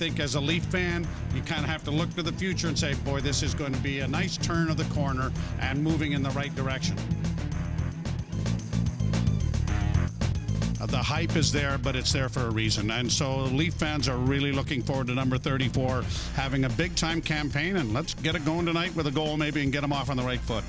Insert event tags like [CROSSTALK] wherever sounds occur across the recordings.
think as a Leaf fan, you kind of have to look to the future and say, boy, this is going to be a nice turn of the corner and moving in the right direction. Uh, The hype is there, but it's there for a reason. And so Leaf fans are really looking forward to number 34 having a big time campaign. And let's get it going tonight with a goal, maybe, and get them off on the right foot.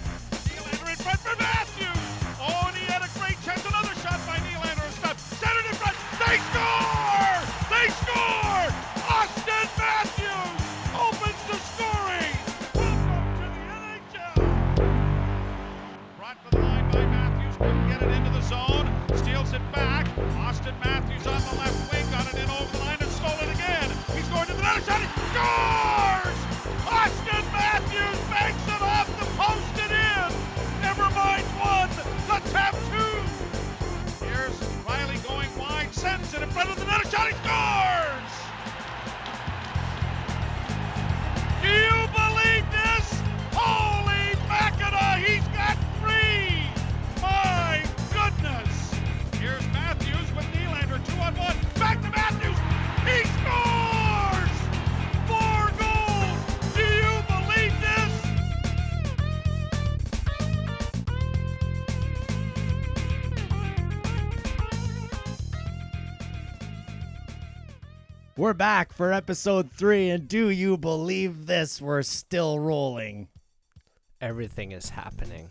We're back for episode three, and do you believe this? We're still rolling. Everything is happening.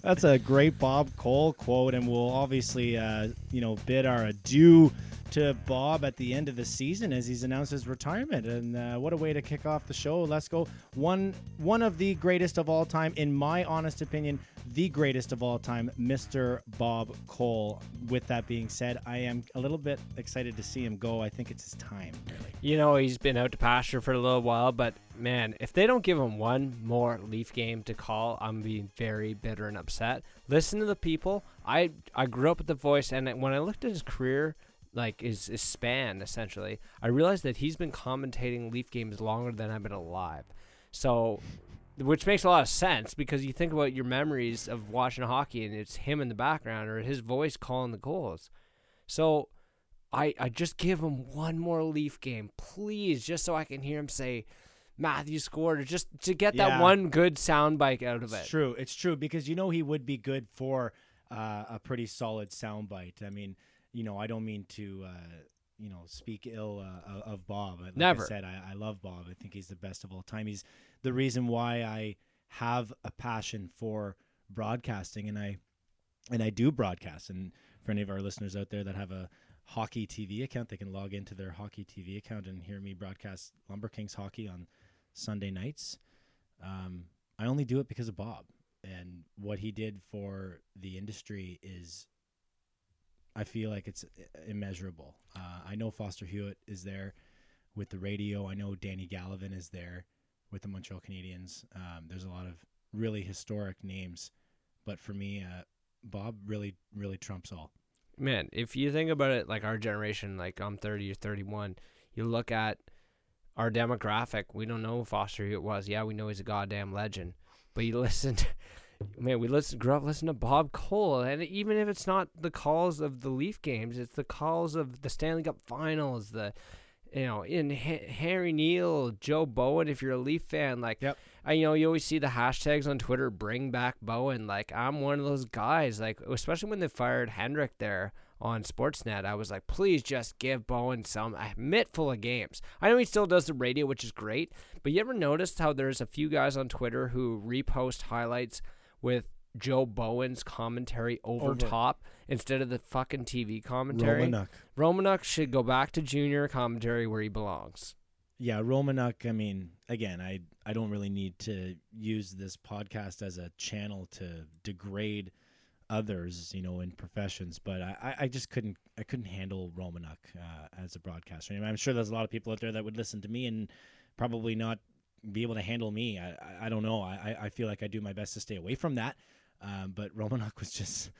That's a great Bob Cole quote, and we'll obviously, uh, you know, bid our adieu to Bob at the end of the season as he's announced his retirement. And uh, what a way to kick off the show! Let's go. One, one of the greatest of all time, in my honest opinion, the greatest of all time, Mr. Bob Cole. With that being said, I am a little bit excited to see him go. I think it's his time. Really. You know, he's been out to pasture for a little while, but man, if they don't give him one more Leaf game to call, I'm being very bitter and upset. Listen to the people. I I grew up with the voice, and when I looked at his career, like is, his span essentially, I realized that he's been commentating Leaf games longer than I've been alive. So, which makes a lot of sense because you think about your memories of watching hockey, and it's him in the background or his voice calling the goals. So, I I just give him one more Leaf game, please, just so I can hear him say Matthew scored, or just to get Yeah. that one good sound bite out of it. It's it. true. It's true because you know he would be good for uh, a pretty solid soundbite. I mean, you know, I don't mean to, uh, you know, speak ill uh, of- Bob. Like Never. I said, I, I love Bob. I think he's the best of all time. He's the reason why I have a passion for broadcasting, and I and I do broadcast. And for any of our listeners out there that have a hockey TV account, they can log into their hockey TV account and hear me broadcast Lumber Kings hockey on Sunday nights. Um, I only do it because of Bob and what he did for the industry is. I feel like it's immeasurable. Uh, I know Foster Hewitt is there with the radio. I know Danny Gallivan is there with the Montreal Canadiens. Um, there's a lot of really historic names, but for me, uh, Bob really, really trumps all. Man, if you think about it, like our generation, like I'm 30 or 31, you look at our demographic. We don't know Foster Hewitt was. Yeah, we know he's a goddamn legend, but you [LAUGHS] listen. To, man, we listen, grew up listening to Bob Cole, and even if it's not the calls of the Leaf games, it's the calls of the Stanley Cup Finals, the you know, in ha- Harry Neale, Joe Bowen. If you're a Leaf fan, like, Yep. I you know you always see the hashtags on Twitter, bring back Bowen. Like, I'm one of those guys. Like, especially when they fired Hendrick there on Sportsnet, I was like, please just give Bowen some a mitt full of games. I know he still does the radio, which is great, but you ever noticed how there's a few guys on Twitter who repost highlights with Joe Bowen's commentary over, Over. top instead of the fucking TV commentary? Romanuk. Romanuk should go back to junior commentary where he belongs. Yeah, Romanuk. I mean, again, I I don't really need to use this podcast as a channel to degrade others, you know, in professions. But I, I- just couldn't I couldn't handle Romanuk uh, as a broadcaster. I mean, I'm sure there's a lot of people out there that would listen to me and probably not be able to handle me. I I, don't know. I I- feel like I do my best to stay away from that. Um, but Romanuk [LAUGHS] was just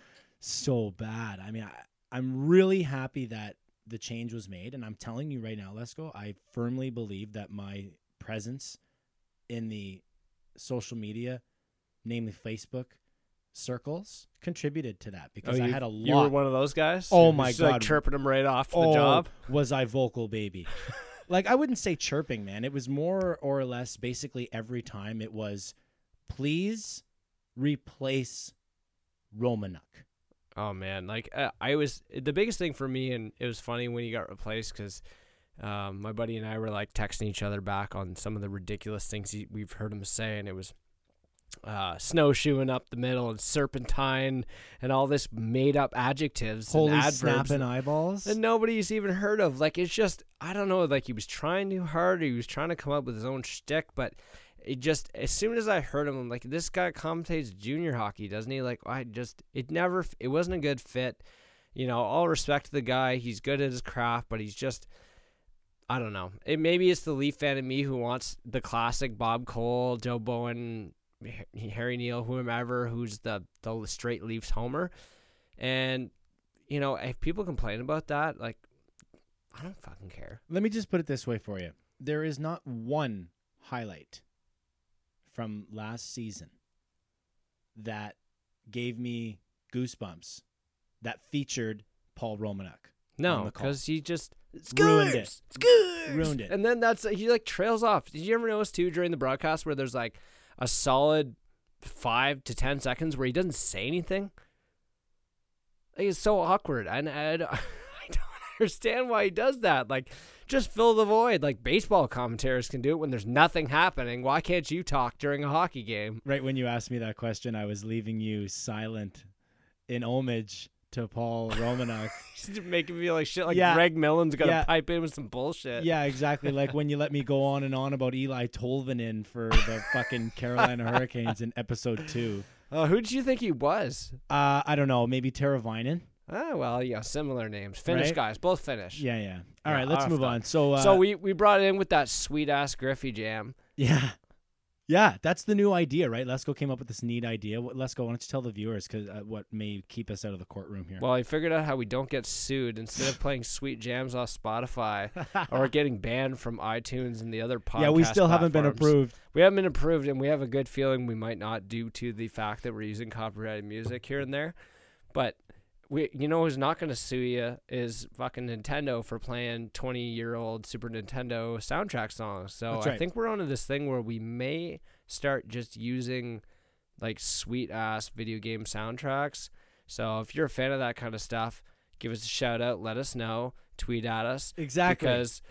so bad. I mean, I, I'm really happy that the change was made, and I'm telling you right now, let's. I firmly believe that my presence in the social media, namely Facebook circles, contributed to that because Oh, I you- had a lot. You were one of those guys. Oh my just, like God. chirping them right off the oh, job. was I vocal, baby? [LAUGHS] like I wouldn't say chirping, man. It was more or less basically every time it was, please replace Romanuk. Oh man, like uh, I was the biggest thing for me, and it was funny when he got replaced because um, my buddy and I were like texting each other back on some of the ridiculous things he, we've heard him say, and it was uh, snowshoeing up the middle and serpentine and all this made up adjectives Holy and adverbs snapping eyeballs. that nobody's even heard of. Like it's just I don't know, like he was trying too hard, or he was trying to come up with his own shtick, but it just as soon as I heard him, I'm like, this guy commentates junior hockey, doesn't he? Like I just it never it wasn't a good fit. You know, all respect to the guy, he's good at his craft, but he's just I don't know. It maybe it's the Leaf fan in me who wants the classic Bob Cole, Joe Bowen, Harry Neale, whomever, who's the the straight Leafs homer, and you know if people complain about that, like I don't fucking care. Let me just put it this way for you. There is not one highlight from last season that gave me goosebumps that featured Paul Romanuk. No, because he just Ruined it. "Scores! Scores!" Ruined it. And then that's he like trails off. Did you ever notice too during the broadcast where there's like a solid five to ten seconds where he doesn't say anything? Like, it's so awkward, and I, don't- [LAUGHS] I don't understand why he does that. Like, just fill the void. Like baseball commentators can do it when there's nothing happening. Why can't you talk during a hockey game? Right when you asked me that question, I was leaving you silent in homage to Paul Romanuk. [LAUGHS] Just make me feel like shit. Like Yeah. Greg Millen's gonna Yeah. pipe in with some bullshit. yeah, exactly. Like when you let me go on and on about Eeli Tolvanen for the fucking Carolina [LAUGHS] Hurricanes in episode two. Uh, who did you think he was? Uh, I don't know, maybe Teravainen. Ah, well, yeah, similar names. Finnish Right? guys, both Finnish. Yeah, yeah. All Yeah, right, let's move on. So, uh, so we we brought in with that sweet ass Griffey jam. [LAUGHS] yeah, yeah, that's the new idea, right? Lesko came up with this neat idea. What, Lesko, why don't you tell the viewers because uh, what may keep us out of the courtroom here? Well, I figured out how we don't get sued instead of playing sweet jams off Spotify [LAUGHS] or getting banned from iTunes and the other podcast. yeah, we still haven't been approved. We haven't been approved, and we have a good feeling we might not due to the fact that we're using copyrighted music here and there. But we, you know, who's not going to sue you is fucking Nintendo for playing twenty-year-old Super Nintendo soundtrack songs. So That's I think we're onto this thing where we may start just using like sweet ass video game soundtracks. So if you're a fan of that kind of stuff, give us a shout out. Let us know. Tweet at us Exactly. because.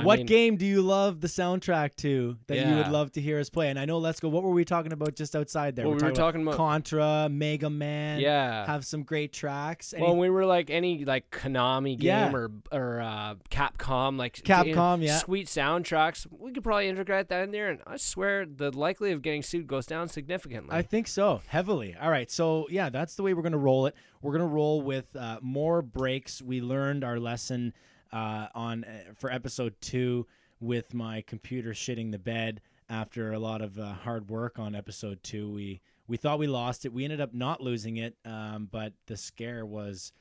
I what mean, game do you love the soundtrack to that you would love to hear us play? And I know, let's go. What were we talking about just outside there? Well, we were talking about Contra, Mega Man. yeah. have some great tracks. Any- Well, we were like any like Konami game Yeah. or or uh, Capcom, like Capcom, yeah. sweet soundtracks. We could probably integrate that in there, and I swear the likelihood of getting sued goes down significantly. I think so, heavily. All right, so yeah, that's the way we're gonna roll it. We're gonna roll with uh, more breaks. We learned our lesson uh, on uh, for episode two with my computer shitting the bed after a lot of uh, hard work on episode two. We we thought we lost it. We ended up not losing it, um, but the scare was.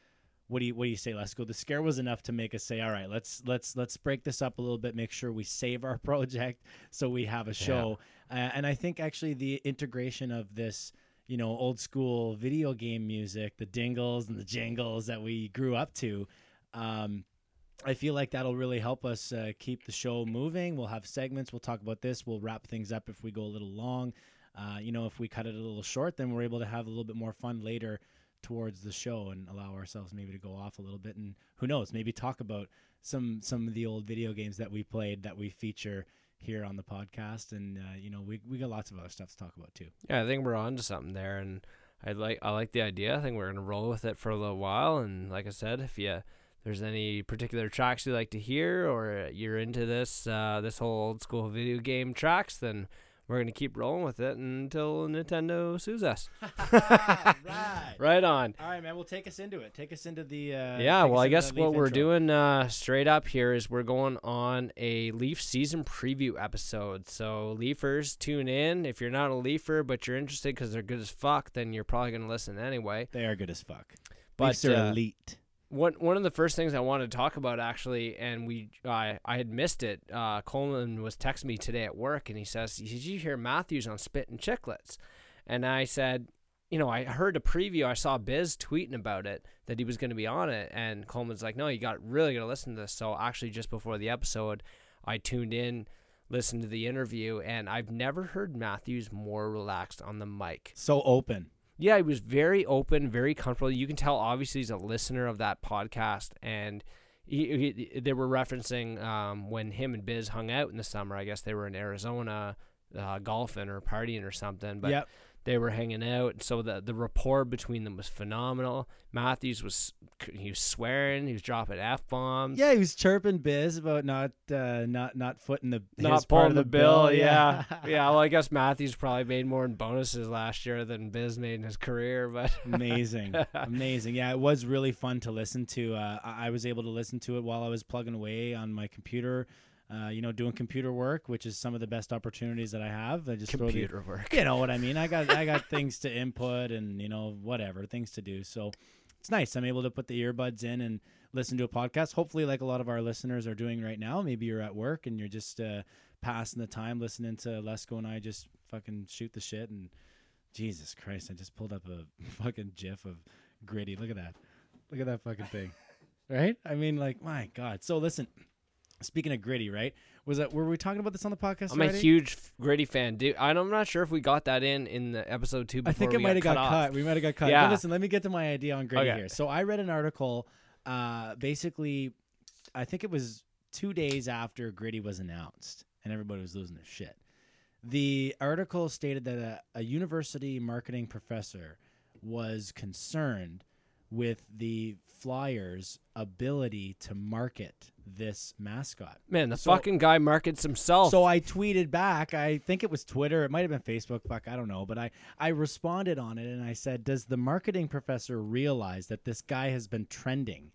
What do you what do you say? Let's go. The scare was enough to make us say, "All right, let's let's let's break this up a little bit. Make sure we save our [LAUGHS] project so we have a show." Uh, and I think actually the integration of this, you know, old school video game music, the dingles and the jingles that we grew up to, um, I feel like that'll really help us uh, keep the show moving. We'll have segments. We'll talk about this. We'll wrap things up if we go a little long. Uh, you know, if we cut it a little short, then we're able to have a little bit more fun later towards the show and allow ourselves maybe to go off a little bit and who knows maybe talk about some some of the old video games that we played that we feature here on the podcast and uh, you know we, we got lots of other stuff to talk about too yeah, I think we're on to something there, and I like I like the idea. I think we're gonna roll with it for a little while, and like I said, if you there's any particular tracks you like to hear, or you're into this uh, this whole old school video game tracks, then we're gonna keep rolling with it until Nintendo sues us. [LAUGHS] right. [LAUGHS] Right on. All right, man. Well, take us into it. Take us into the. Uh, yeah, well, I guess what we're intro. doing uh, straight up here is we're going on a Leaf season preview episode. So, Leafers, tune in. If you're not a Leafer but you're interested because they're good as fuck, then you're probably going to listen anyway. They are good as fuck. But, Leafs are uh, elite. One one of the first things I wanted to talk about actually, and we I I had missed it. Uh, Coleman was texting me today at work, and he says, "Did you hear Matthews on Spit and Chicklets?" And I said, "You know, I heard a preview. I saw Biz tweeting about it that he was going to be on it." And Coleman's like, "No, you got really got to listen to this." So actually, just before the episode, I tuned in, listened to the interview, and I've never heard Matthews more relaxed on the mic. So open. Yeah, he was very open, very comfortable. You can tell obviously he's a listener of that podcast, and he, he they were referencing um, when him and Biz hung out in the summer. I guess they were in Arizona uh, golfing or partying or something, but yep. They were hanging out. So the the rapport between them was phenomenal. Matthews was he was swearing, he was dropping f bombs. Yeah, he was chirping Biz about not uh, not not footing the Not part of the, the bill, Yeah. yeah, [LAUGHS] yeah. Well, I guess Matthews probably made more in bonuses last year than Biz made in his career, but [LAUGHS] amazing, [LAUGHS] amazing. Yeah, it was really fun to listen to. Uh, I was able to listen to it while I was plugging away on my computer. Uh, you know, doing computer work, which is some of the best opportunities that I have. I just throw the, computer work. you know what I mean. I got I got [LAUGHS] things to input and you know whatever things to do. So it's nice. I'm able to put the earbuds in and listen to a podcast. Hopefully, like a lot of our listeners are doing right now. Maybe you're at work and you're just uh, passing the time listening to Lesko and I just fucking shoot the shit. And Jesus Christ, I just pulled up a [LAUGHS] fucking GIF of Gritty. Look at that. Look at that fucking thing. [LAUGHS] Right? I mean, like my God. So listen. Speaking of gritty, right? Was that were we talking about this on the podcast? I'm a huge gritty fan, dude. I'm not sure if we got that in in the episode two. I think it might have got cut. cut. We might have got cut. Yeah. But listen, let me get to my idea on gritty Okay. here. So I read an article, uh, basically, I think it was two days after Gritty was announced, and everybody was losing their shit. The article stated that a, a university marketing professor was concerned with the Flyers' ability to market this mascot. Man, the So- fucking guy markets himself. So I tweeted back. I think it was Twitter. It might have been Facebook. Fuck, I don't know. But I I responded on it and I said, "Does the marketing professor realize that this guy has been trending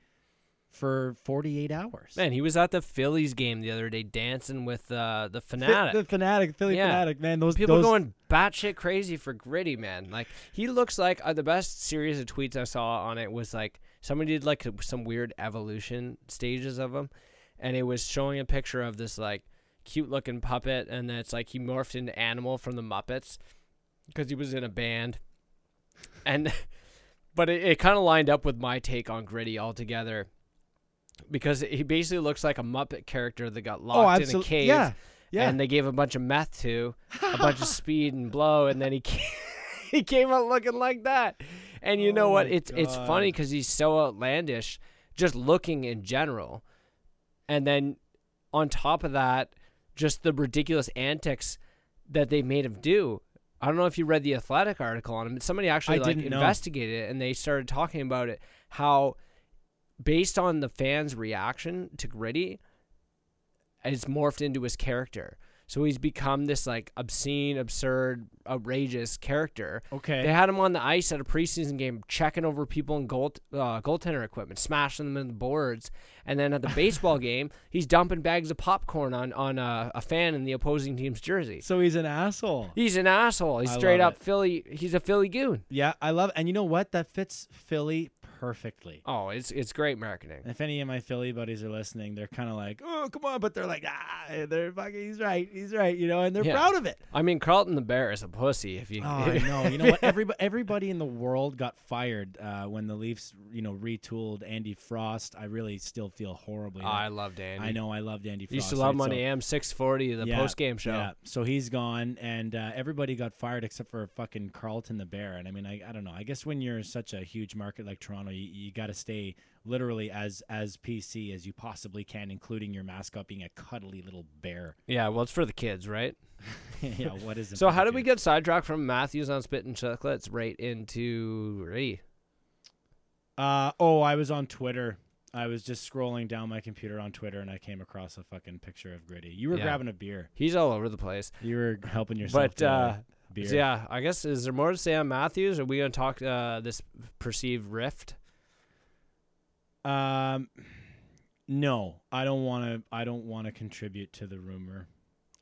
for 48 hours?" man, he was at the Phillies game the other day dancing with uh, the fanatic. the fanatic, Philly Yeah. fanatic, man. Those People those, going batshit crazy for gritty, man. Like he looks like uh, the best series of tweets I saw on it was like somebody did like some weird evolution stages of him, and it was showing a picture of this like cute looking puppet, and it's like he morphed into animal from the Muppets because he was in a band, and [LAUGHS] but it, it kind of lined up with my take on gritty altogether. Because he basically looks like a Muppet character that got oh, locked in a cave Yeah, yeah. and they gave a bunch of meth to, a bunch of [LAUGHS] speed and blow, and then he came, [LAUGHS] he came out looking like that. And you know Oh what? my It's it's funny because he's so outlandish, just looking in general, and then on top of that, just the ridiculous antics that they made him do. I don't know if you read the Athletic article on him. But somebody actually I like didn't know. investigated it, and they started talking about it. How, based on the fans' reaction to Gritty, it's morphed into his character. So he's become this like obscene, absurd, outrageous character. okay. They had him on the ice at a preseason game, checking over people in goal uh, goaltender equipment, smashing them in the boards, and then at the baseball [LAUGHS] game, he's dumping bags of popcorn on on a, a fan in the opposing team's jersey. so he's an asshole. He's an asshole. He's I straight up it. Philly. He's a Philly goon. Yeah, I love. It. And you know what? That fits Philly perfectly. Oh, it's it's great marketing. And if any of my Philly buddies are listening, they're kind of like, "Oh, come on," but they're like, "Ah, they're fucking. He's right. He's right." You know, and they're Yeah. proud of it. I mean, Carlton the Bear is a pussy. If you, Oh, I know. You know what? [LAUGHS] Everybody, everybody in the world got fired uh, when the Leafs, you know, retooled Andy Frost. I really still feel horribly. Oh, I loved Andy. I know. I loved Andy Frost. Used to love right? on So- AM six forty, the Yeah, post game show. Yeah. So he's gone, and uh, everybody got fired except for fucking Carlton the Bear. And I mean, I, I don't know. I guess when you're such a huge market like Toronto, you, you got to stay literally as as PC as you possibly can, including your mascot being a cuddly little bear. Yeah, well, it's for the kids, right? [LAUGHS] yeah. What is [LAUGHS] it? So how did we get sidetracked from Matthews on Spit and Chicklets right into Ray? Uh oh, I was on Twitter. I was just scrolling down my computer on Twitter and I came across a fucking picture of Gritty. You were Yeah. grabbing a beer. He's all over the place. You were helping yourself. But uh, beer. so yeah, I guess is there more to say on Matthews? Are we gonna talk uh, this perceived rift? Um, no, I don't want to. I don't want to contribute to the rumor.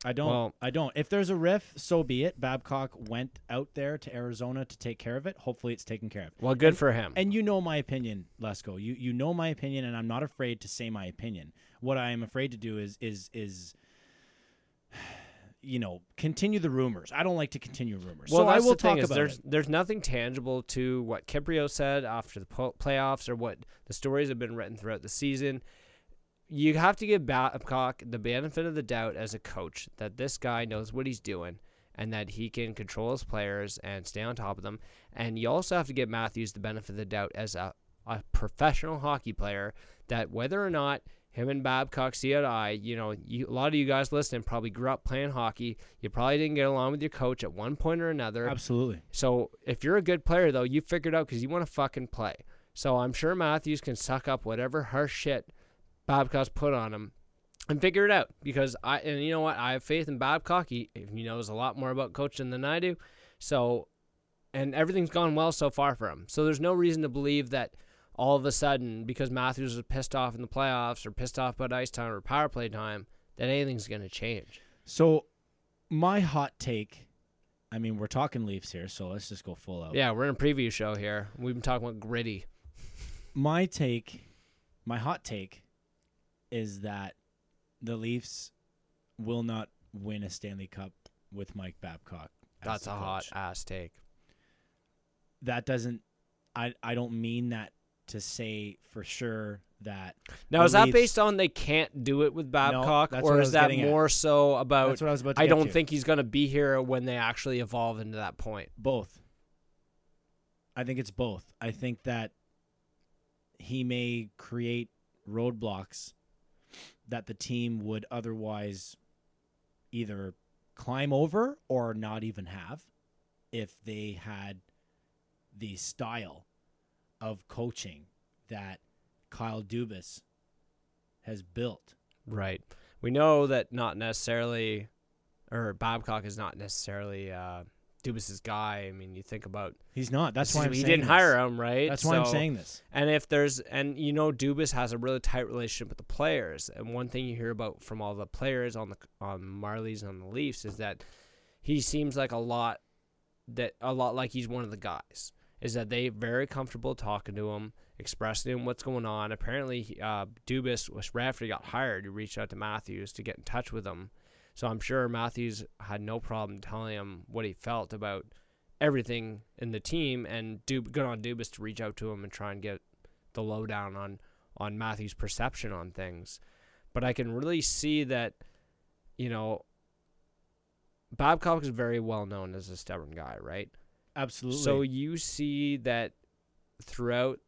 I don't. Well- I don't. If there's a riff, so be it. Babcock went out there to Arizona to take care of it. Hopefully, it's taken care of. Well, good And- for him. And you know my opinion, Lesko. You you know my opinion, and I'm not afraid to say my opinion. What I am afraid to do is is is. You know, continue the rumors. I don't like to continue rumors. Well, so I will talk about there's it. there's nothing tangible to what Kypreos said after the po- playoffs or what the stories have been written throughout the season. You have to give Babcock the benefit of the doubt as a coach that this guy knows what he's doing and that he can control his players and stay on top of them. And you also have to give Matthews the benefit of the doubt as a, a professional hockey player that whether or not him and Babcock see eye to eye, you know, you, a lot of you guys listening probably grew up playing hockey. You probably didn't get along with your coach at one point or another. Absolutely. So if you're a good player though, you figured out because you want to fucking play. So I'm sure Matthews can suck up whatever harsh shit Babcock's put on him and figure it out. Because I and you know what, I have faith in Babcock. He, he knows a lot more about coaching than I do. So and everything's gone well so far for him. So there's no reason to believe that all of a sudden because Matthews was pissed off in the playoffs or pissed off about ice time or power play time that anything's going to change. So, my hot take. I mean, we're talking Leafs here, so let's just go full out. Yeah, we're in a preview show here. We've been talking about gritty. my take, my hot take, is that the Leafs will not win a Stanley Cup with Mike Babcock. That's a hot ass take. That doesn't. I I don't mean that to say for sure that. Now, is that based on they can't do it with Babcock, what or is that getting at. more so about That's what I was about to I don't to. think he's going to be here when they actually evolve into that point? both. I think it's both. I think that he may create roadblocks that the team would otherwise either climb over or not even have if they had the style of coaching that Kyle Dubas has built. Right. We know that not necessarily, or Babcock is not necessarily uh, Dubas's guy. I mean, you think about He's not. That's why I'm he didn't this. hire him, right? That's why I'm saying this. And if there's, and you know, Dubas has a really tight relationship with the players. And one thing you hear about from all the players on the on Marlies and on the Leafs is that he seems like a lot that a lot like he's one of the guys. Is that they very comfortable talking to him, expressing him what's going on. Apparently, uh, Dubas was right after he got hired. He reached out to Matthews to get in touch with him. So I'm sure Matthews had no problem telling him what he felt about everything in the team, and Dub- good on Dubas to reach out to him and try and get the lowdown on on Matthews' perception on things. But I can really see that, you know, Babcock is very well known as a stubborn guy, right? Absolutely. So you see that throughout,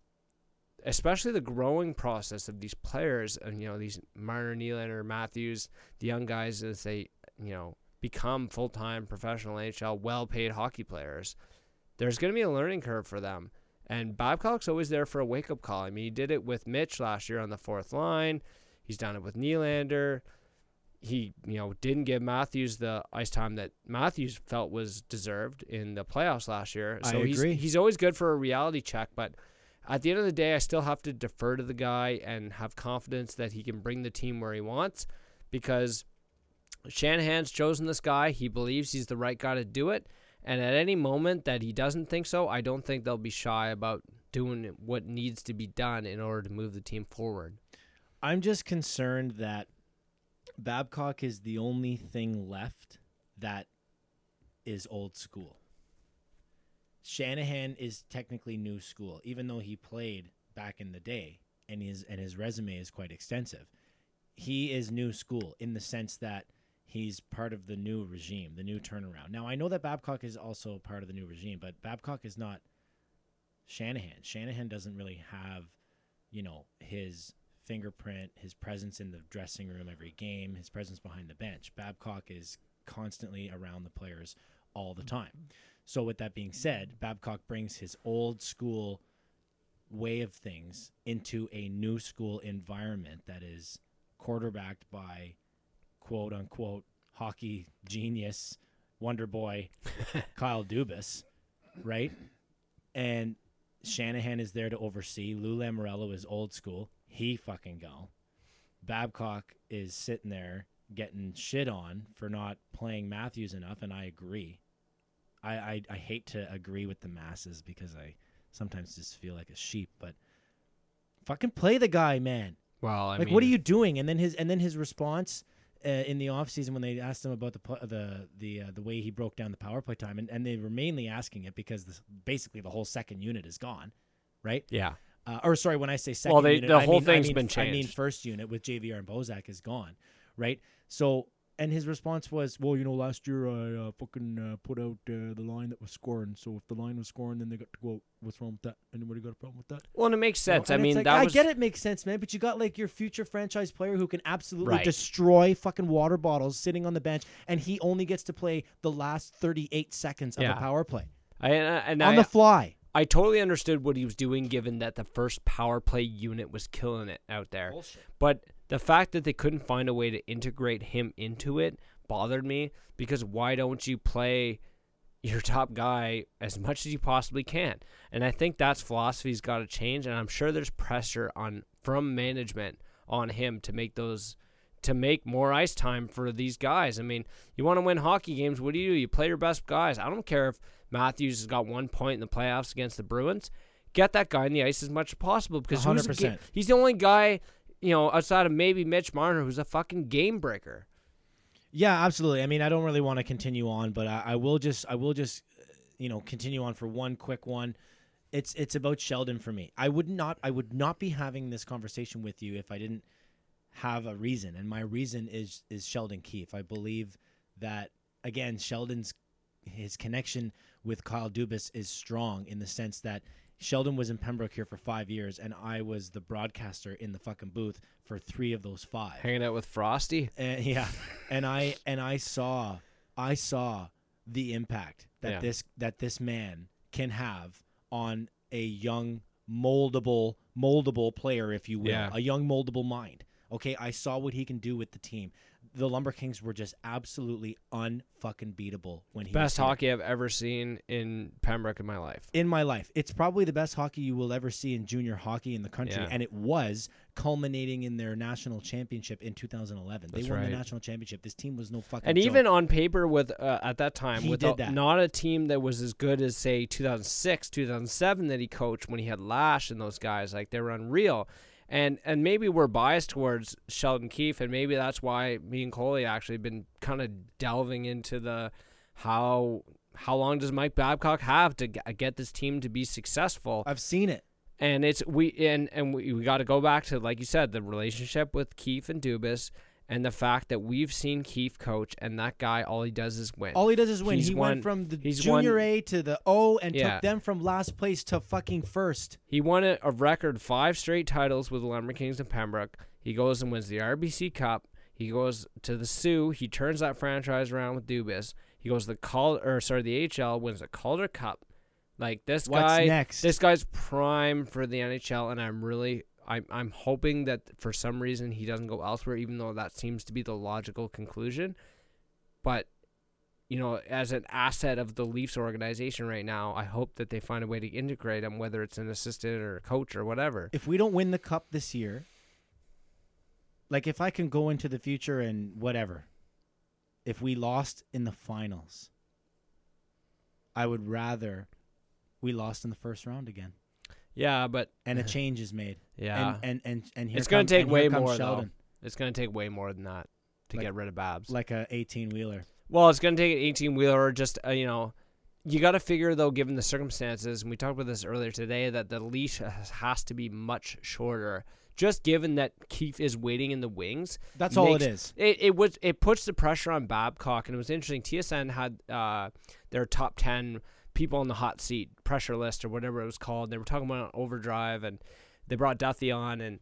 especially the growing process of these players, and you know these Marner, Nylander, Matthews, the young guys as they you know become full time professional NHL, well paid hockey players. There's going to be a learning curve for them, and Babcock's always there for a wake up call. I mean, he did it with Mitch last year on the fourth line. He's done it with Nylander he you know didn't give Matthews the ice time that Matthews felt was deserved in the playoffs last year. I So he's agree. he's always good for a reality check, but at the end of the day, I still have to defer to the guy and have confidence that he can bring the team where he wants because Shanahan's chosen this guy. He believes he's the right guy to do it. And at any moment that he doesn't think so, I don't think they'll be shy about doing what needs to be done in order to move the team forward. I'm just concerned that Babcock is the only thing left that is old school. Shanahan is technically new school, even though he played back in the day and his and his resume is quite extensive. He is new school in the sense that he's part of the new regime, the new turnaround. Now I know that Babcock is also part of the new regime, but Babcock is not Shanahan. Shanahan doesn't really have, you know, his fingerprint, his presence in the dressing room every game, his presence behind the bench. Babcock is constantly around the players all the mm-hmm. time. So with that being said, Babcock brings his old school way of things into a new school environment that is quarterbacked by quote unquote hockey genius wonder boy [LAUGHS] Kyle Dubas, right? And Shanahan is there to oversee. Lou Lamoriello is old school. He fucking go. Babcock is sitting there getting shit on for not playing Matthews enough, and I agree. I, I, I hate to agree with the masses because I sometimes just feel like a sheep, but fucking play the guy, man. Well, I like, mean, what are you doing? And then his and then his response uh, in the offseason when they asked him about the the the uh, the way he broke down the power play time, and, and they were mainly asking it because this, basically the whole second unit is gone, right? Yeah. Uh, or sorry, when I say second Well, they- unit, the I whole mean, I thing's mean- been I mean first unit with JVR and Bozak is gone, right? So, and his response was, "Well, you know, last year I uh, fucking uh, put out uh, the line that was scoring. So if the line was scoring, then they got to go. out. What's wrong with that? Anybody got a problem with that?" Well, and it makes You know, sense. I mean, like, that I was get it makes sense, man. But you got like your future franchise player who can absolutely Right. destroy fucking water bottles sitting on the bench, and he only gets to play the last thirty-eight seconds of Yeah. a power play I, and on I, the fly. I totally understood what he was doing, given that the first power play unit was killing it out there. But the fact that they couldn't find a way to integrate him into it bothered me because why don't you play your top guy as much as you possibly can? And I think that's philosophy's got to change, and I'm sure there's pressure on from management on him to make those to make more ice time for these guys. I mean, you want to win hockey games, what do you do? You play your best guys. I don't care if Matthews has got one point in the playoffs against the Bruins. Get that guy in the ice as much as possible because who's a ga- 100%. he's the only guy, you know, outside of maybe Mitch Marner who's a fucking game breaker. Yeah, absolutely. I mean, I don't really want to continue on, but I, I will just, I will just, uh, you know, continue on for one quick one. It's it's about Sheldon for me. I would not, I would not be having this conversation with you if I didn't have a reason, and my reason is is Sheldon Keefe. I believe that again, Sheldon's his connection with Kyle Dubas is strong in the sense that Sheldon was in Pembroke here for five years, and I was the broadcaster in the fucking booth for three of those five. Hanging out with Frosty. And, yeah, and I and I saw I saw the impact that Yeah. this that this man can have on a young moldable moldable player, if you will, Yeah. a young moldable mind. Okay, I saw what he can do with the team. The Lumber Kings were just absolutely unfucking beatable when he Best hockey I've ever seen in Pembroke in my life. in my life. It's probably the best hockey you will ever see in junior hockey in the country, Yeah. and it was culminating in their national championship in 2011. That's they won right. the national championship. This team was no fucking. And joke. even on paper, with uh, at that time, He with a- that. not a team that was as good as say 2006, 2007 that he coached when he had Lash and those guys, like they were unreal. And and maybe we're biased towards Sheldon Keefe, and maybe that's why me and Coley actually been kind of delving into the how how long does Mike Babcock have to get this team to be successful? I've seen it. and it's we and and we, we got to go back to like you said the relationship with Keefe and Dubas and the fact that we've seen Keefe coach and that guy all he does is win. All he does is win. He's he won- went from the junior won- A to the O and Yeah. took them from last place to fucking first. he won a, a record five straight titles with the Lumber Kings and Pembroke. He goes and wins the RBC Cup. He goes to the Soo. He turns that franchise around with Dubas. He goes to the Cal or sorry the HL wins the Calder Cup. Like this What's guy, next? this guy's prime for the NHL, and I'm really, I'm, I'm hoping that for some reason he doesn't go elsewhere, even though that seems to be the logical conclusion. But, you know, as an asset of the Leafs organization right now, I hope that they find a way to integrate him, whether it's an assistant or a coach or whatever. if we don't win the cup this year, like if I can go into the future and whatever, if we lost in the finals, I would rather we lost in the first round again Yeah, but and a [LAUGHS] change is made. yeah, And and and, and here it's going to take way more Sheldon, though. It's going to take way more than that to Like- get rid of Babs. like a 18 wheeler. Well, it's going to take an 18 wheeler or just, uh, you know, you got to figure, though, given the circumstances, and we talked about this earlier today, that the leash has, has to be much shorter. Just given that Keefe is waiting in the wings, That's all it is. It it was it puts the pressure on Babcock, and it was interesting. TSN had uh, their top ten people on the hot seat pressure list or whatever it was called. They were talking about overdrive, and they brought Duffy on, and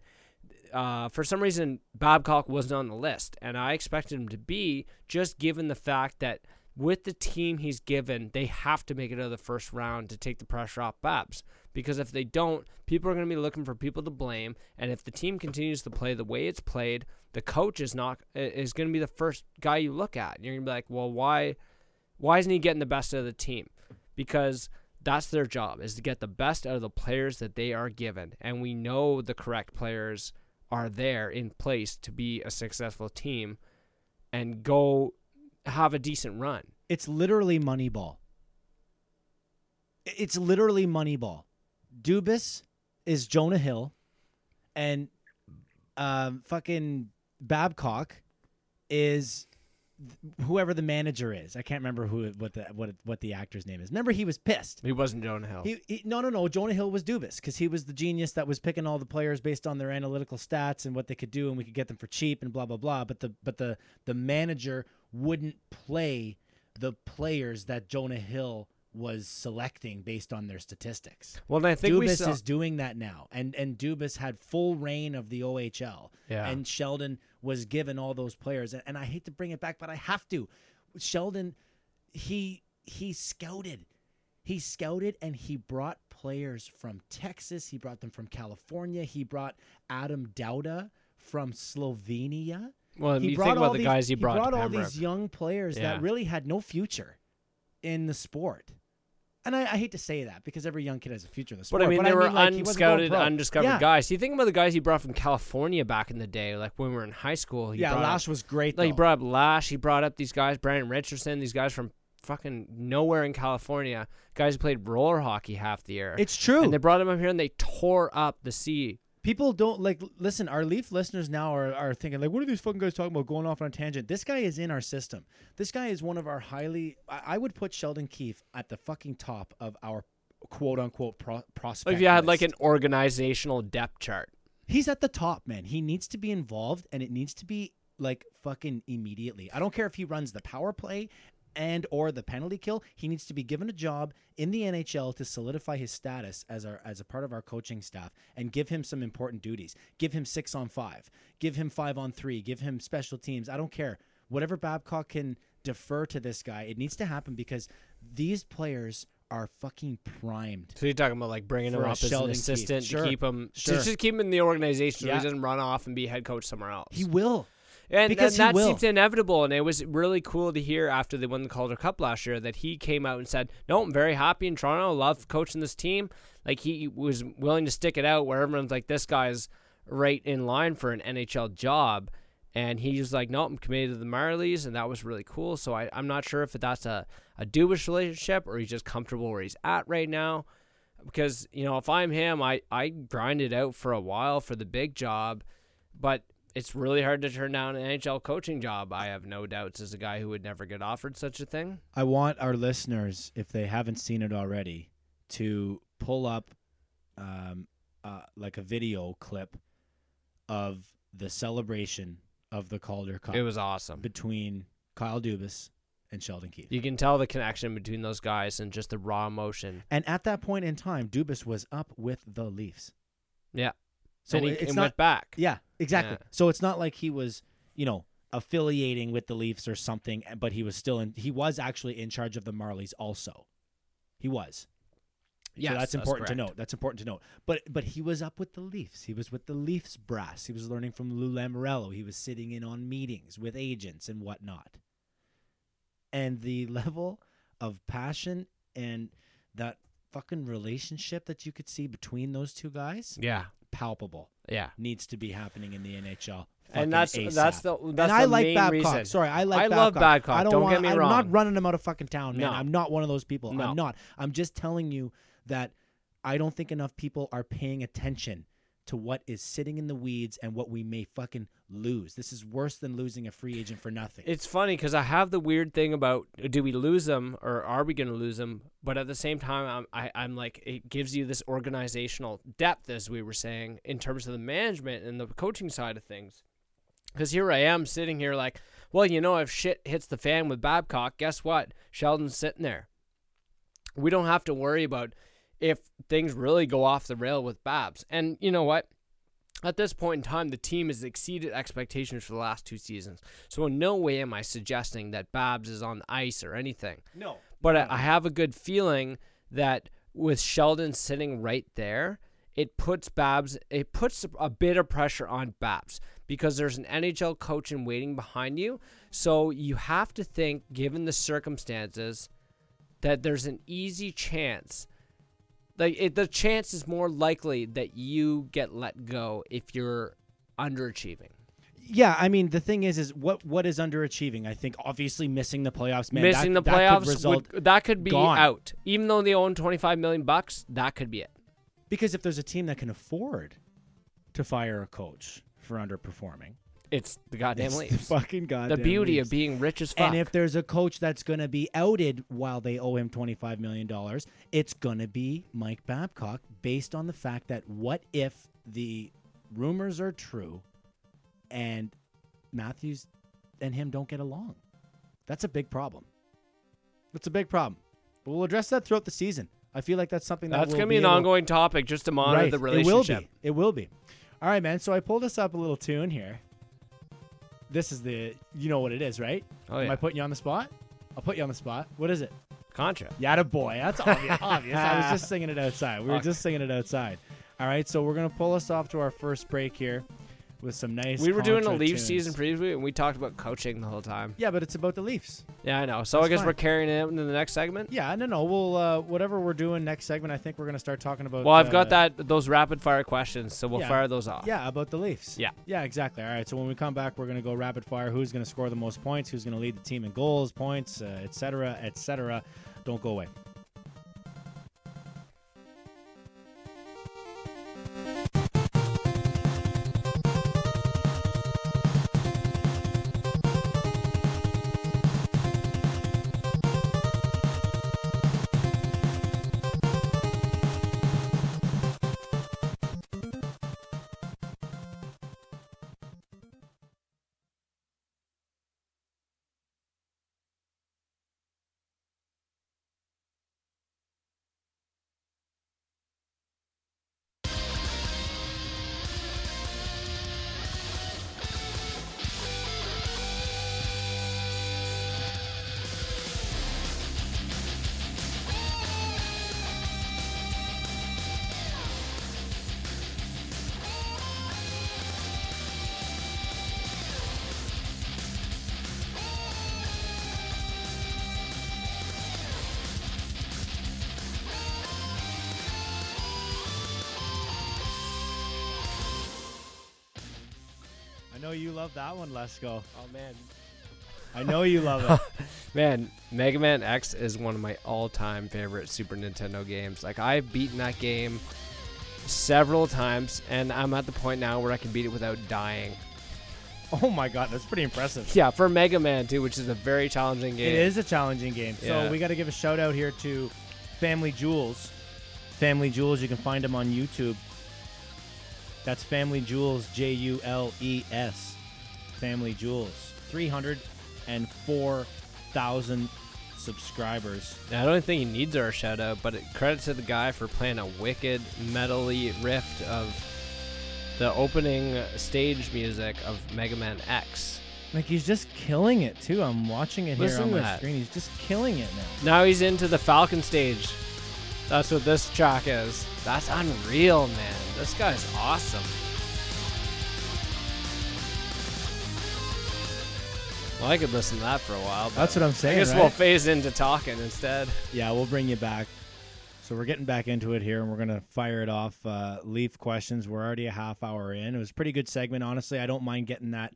uh, for some reason Babcock wasn't on the list, and I expected him to be just given the fact that with the team he's given, they have to make it out of the first round to take the pressure off Babs. Because if they don't, people are going to be looking for people to blame. And if the team continues to play the way it's played, the coach is not is going to be the first guy you look at. You're going to be like, well, why, why isn't he getting the best of the team? Because that's their job is to get the best out of the players that they are given, and we know the correct players are there in place to be a successful team and go have a decent run. It's literally Moneyball. It's literally Moneyball. Dubas is Jonah Hill, and um, fucking Babcock is whoever the manager is. I can't remember who what the what what the actor's name is. Remember, he was pissed. He wasn't Jonah Hill. He, he, no, no, no. Jonah Hill was Dubas because he was the genius that was picking all the players based on their analytical stats and what they could do, and we could get them for cheap and blah blah blah. But the but the the manager wouldn't play the players that Jonah Hill was selecting based on their statistics. well, I think Dubas saw. is doing that now, and and Dubas had full reign of the OHL, Yeah. and Sheldon was given all those players, and, and I hate to bring it back, but I have to. Sheldon, he he scouted, he scouted, and he brought players from Texas. He brought them from California. He brought Adam Dauda from Slovenia. well, He you brought think all about the these- guys he brought, brought all these young players Yeah. that really had no future in the sport. And I, I hate to say that because every young kid has a future in the sport. But I mean, they were like, he wasn't going unscouted, undiscovered Yeah. guys. You think about the guys he brought from California back in the day, like when we were in high school. He yeah, brought up- Lash was great. Like he brought up Lash. He brought up these guys, Brandon Richardson, these guys from fucking nowhere in California. Guys who played roller hockey half the year. it's true. And they brought him up here and they tore up the sea. People don't like listen. Our Leaf listeners now are, are thinking like, what are these fucking guys talking about? Going off on a tangent. This guy is in our system. This guy is one of our highly. I, I would put Sheldon Keefe at the fucking top of our quote unquote pro, prospect. If you had like an organizational depth chart. He's at the top, man. He needs to be involved, and it needs to be like fucking immediately. I don't care if he runs the power play and or the penalty kill. He needs to be given a job in the NHL to solidify his status as our as a part of our coaching staff and give him some important duties. Give him six on five. Give him five on three. Give him special teams. I don't care. Whatever Babcock can defer to this guy, it needs to happen because these players are fucking primed. So you're talking about like bringing him up as an assistant Sure. to keep him, Sure. to just keep him in the organization so Yeah. he doesn't run off and be head coach somewhere else. He will. And, because and that will. seems inevitable. And it was really cool to hear after they won the Calder Cup last year that he came out and said, "No, I'm very happy in Toronto. I love coaching this team." Like he was willing to stick it out where everyone's like, "This guy's right in line for an NHL job." And he was like, "No, I'm committed to the Marlies," and that was really cool. So I, I'm not sure if that's a a Dubas relationship or he's just comfortable where he's at right now. Because you know, if I'm him, I I grind it out for a while for the big job, but it's really hard to turn down an NHL coaching job. I have no doubts as a guy who would never get offered such a thing. I want our listeners, if they haven't seen it already, to pull up um, uh, like a video clip of the celebration of the Calder Cup It was awesome. between Kyle Dubas and Sheldon Keefe. You can tell the connection between those guys and just the raw emotion. And at that point in time, Dubas was up with the Leafs. Yeah. So and he it's and not went back. Yeah, exactly. Yeah. So it's not like he was, you know, affiliating with the Leafs or something, but he was still in. He was actually in charge of the Marlies. Also, he was. Yeah, so that's important to note. That's important to note. But but he was up with the Leafs. He was with the Leafs brass. He was learning from Lou Lamoriello. He was sitting in on meetings with agents and whatnot. And the [LAUGHS] level of passion and that fucking relationship that you could see between those two guys, Yeah. Palpable Yeah. needs to be happening in the NHL. And that's ASAP. that's the that's and the I like Babcock. reason. Sorry, I like I Babcock. love Babcock. I don't, Don't want, get me I'm wrong. not running him out of fucking town, man. No. I'm not one of those people. No. I'm not. I'm just telling you that I don't think enough people are paying attention to what is sitting in the weeds and what we may fucking lose. This is worse than losing a free agent for nothing. It's funny because I have the weird thing about do we lose them or are we going to lose them? But at the same time, I'm I, I'm like it gives you this organizational depth, as we were saying, in terms of the management and the coaching side of things. Because here I am sitting here like, well, you know, if shit hits the fan with Babcock, guess what? Sheldon's sitting there. We don't have to worry about if things really go off the rail with Babs. And you know what? at this point in time, the team has exceeded expectations for the last two seasons. So in no way am I suggesting that Babs is on the ice or anything. No. But I, I have a good feeling that with Sheldon sitting right there, it puts Babs, it puts a bit of pressure on Babs because there's an NHL coach in waiting behind you. So you have to think, given the circumstances, that there's an easy chance. Like it, the chance is more likely that you get let go if you're underachieving. Yeah, I mean the thing is, is what what is underachieving? I think obviously missing the playoffs. Man, Missing that, the that could playoffs result would, that could be gone. out. Even though they own 25 million bucks, that could be it. because if there's a team that can afford to fire a coach for underperforming, It's the goddamn it's the Leafs. fucking The beauty Leafs. of being rich as fuck. And if there's a coach that's going to be outed while they owe him $25 million, it's going to be Mike Babcock based on the fact that what if the rumors are true and Matthews and him don't get along? That's a big problem. That's a big problem. But we'll address that throughout the season. I feel like that's something that that's going to be an able- ongoing topic just to monitor right. the relationship. It will be. It will be. All right, man. So I pulled us up a little tune here. This is the, you know what it is, right? Oh Am I putting you on the spot? I'll put you on the spot. What is it? Contra. Yada boy. That's obvious. [LAUGHS] obvious. I was just singing it outside. We were just singing it outside. All right, so we're gonna pull us off to our first break here with some nice. We were doing a Contra Leaf tunes. season preview and we talked about coaching the whole time. Yeah, but it's about the Leafs. Yeah, I know. So That's I guess fine. we're carrying it into the next segment. Yeah, no, no. We'll uh, whatever we're doing next segment. I think we're gonna start talking about. Well, I've uh, got that those rapid fire questions, so we'll Yeah. fire those off. Yeah, about the Leafs. Yeah. Yeah, exactly. All right. So when we come back, we're going to go rapid fire. Who's going to score the most points? Who's going to lead the team in goals, points, uh, etc. et. Don't go away. Know you love that one, Lesko. Oh man, I know you love it. [LAUGHS] man, Mega Man X is one of my all-time favorite Super Nintendo games. Like I've beaten that game several times, and I'm at the point now where I can beat it without dying. oh my god, that's pretty impressive. Yeah, for Mega Man too, which is a very challenging game. It is a challenging game. So we got to give a shout out here to Family Jewels. Family Jewels, you can find them on YouTube. That's Family Jewels, J U L E S. Family Jewels. 304,000 subscribers. I don't think he needs our shout out, but it, credit to the guy for playing a wicked metally riff of the opening stage music of Mega Man X. Like he's just killing it too. I'm watching it here on my that. screen. He's just killing it now. Now he's into the Falcon stage. That's what this track is. That's unreal, man. This guy's awesome. Well, I could listen to that for a while. But That's what I'm saying. I guess right? we'll phase into talking instead. Yeah, we'll bring you back. So we're getting back into it here, and we're gonna fire it off. Uh, Leaf questions. We're already a half hour in. It was a pretty good segment. Honestly, I don't mind getting that.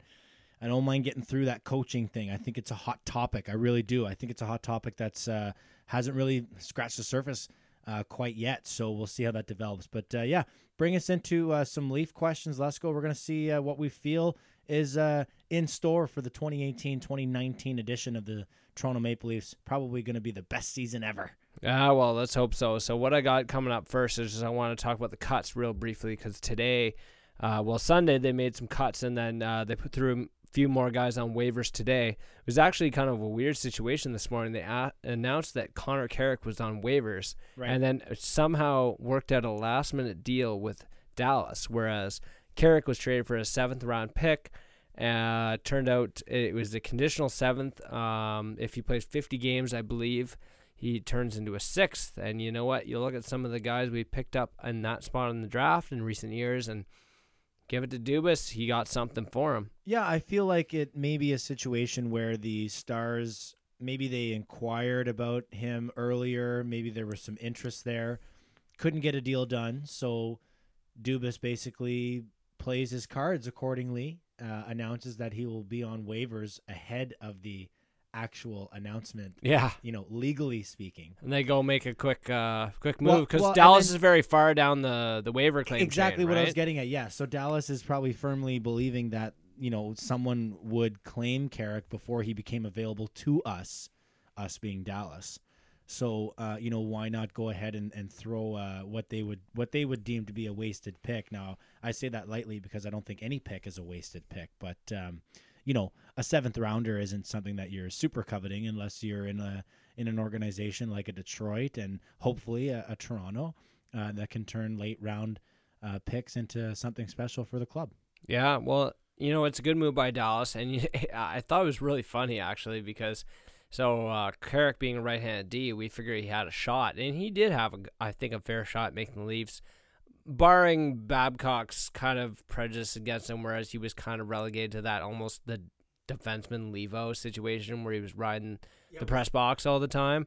I don't mind getting through that coaching thing. I think it's a hot topic. I really do. I think it's a hot topic that's uh, hasn't really scratched the surface uh, quite yet. So we'll see how that develops. But uh, yeah, bring us into uh, some Leaf questions. Let's go. We're gonna see uh, what we feel is uh, in store for the 2018-2019 edition of the Toronto Maple Leafs. Probably going to be the best season ever. Ah, well, let's hope so. So, what I got coming up first is just I want to talk about the cuts real briefly because today, uh, well, Sunday they made some cuts and then they put through few more guys on waivers today. It was actually kind of a weird situation this morning. They a- announced that Connor Carrick was on waivers Right. and then somehow worked out a last minute deal with Dallas, whereas Carrick was traded for a seventh round pick. Uh, turned out it was a conditional seventh. Um, if he plays 50 games, I believe he turns into a sixth. And you know what? You look at some of the guys we picked up in that spot in the draft in recent years, and give it to Dubas. He got something for him. Yeah, I feel like it may be a situation where the Stars maybe they inquired about him earlier. Maybe there was some interest there. Couldn't get a deal done, so Dubas basically plays his cards accordingly. Uh, announces that he will be on waivers ahead of the actual announcement. Yeah. You know, legally speaking. And they go make a quick, uh, quick move because well, and Dallas then- is very far down the the waiver claim. exactly chain, what I was getting at. Yeah. So Dallas is probably firmly believing that you know someone would claim Carrick before he became available to us, us being Dallas. So uh, you know why not go ahead and, and throw uh, what they would what they would deem to be a wasted pick. Now I say that lightly because I don't think any pick is a wasted pick, but um, you know a seventh rounder isn't something that you're super coveting unless you're in a in an organization like a Detroit and hopefully a, a Toronto uh, that can turn late round uh, picks into something special for the club. Yeah, well, you know, it's a good move by Dallas, and [LAUGHS] you, I thought it was really funny actually because so uh, Carrick being a right-handed D, we figured he had a shot, and he did have, a, I think, a fair shot making the Leafs, barring Babcock's kind of prejudice against him, whereas he was kind of relegated to that almost the defenseman Levo situation where he was riding the press box all the time.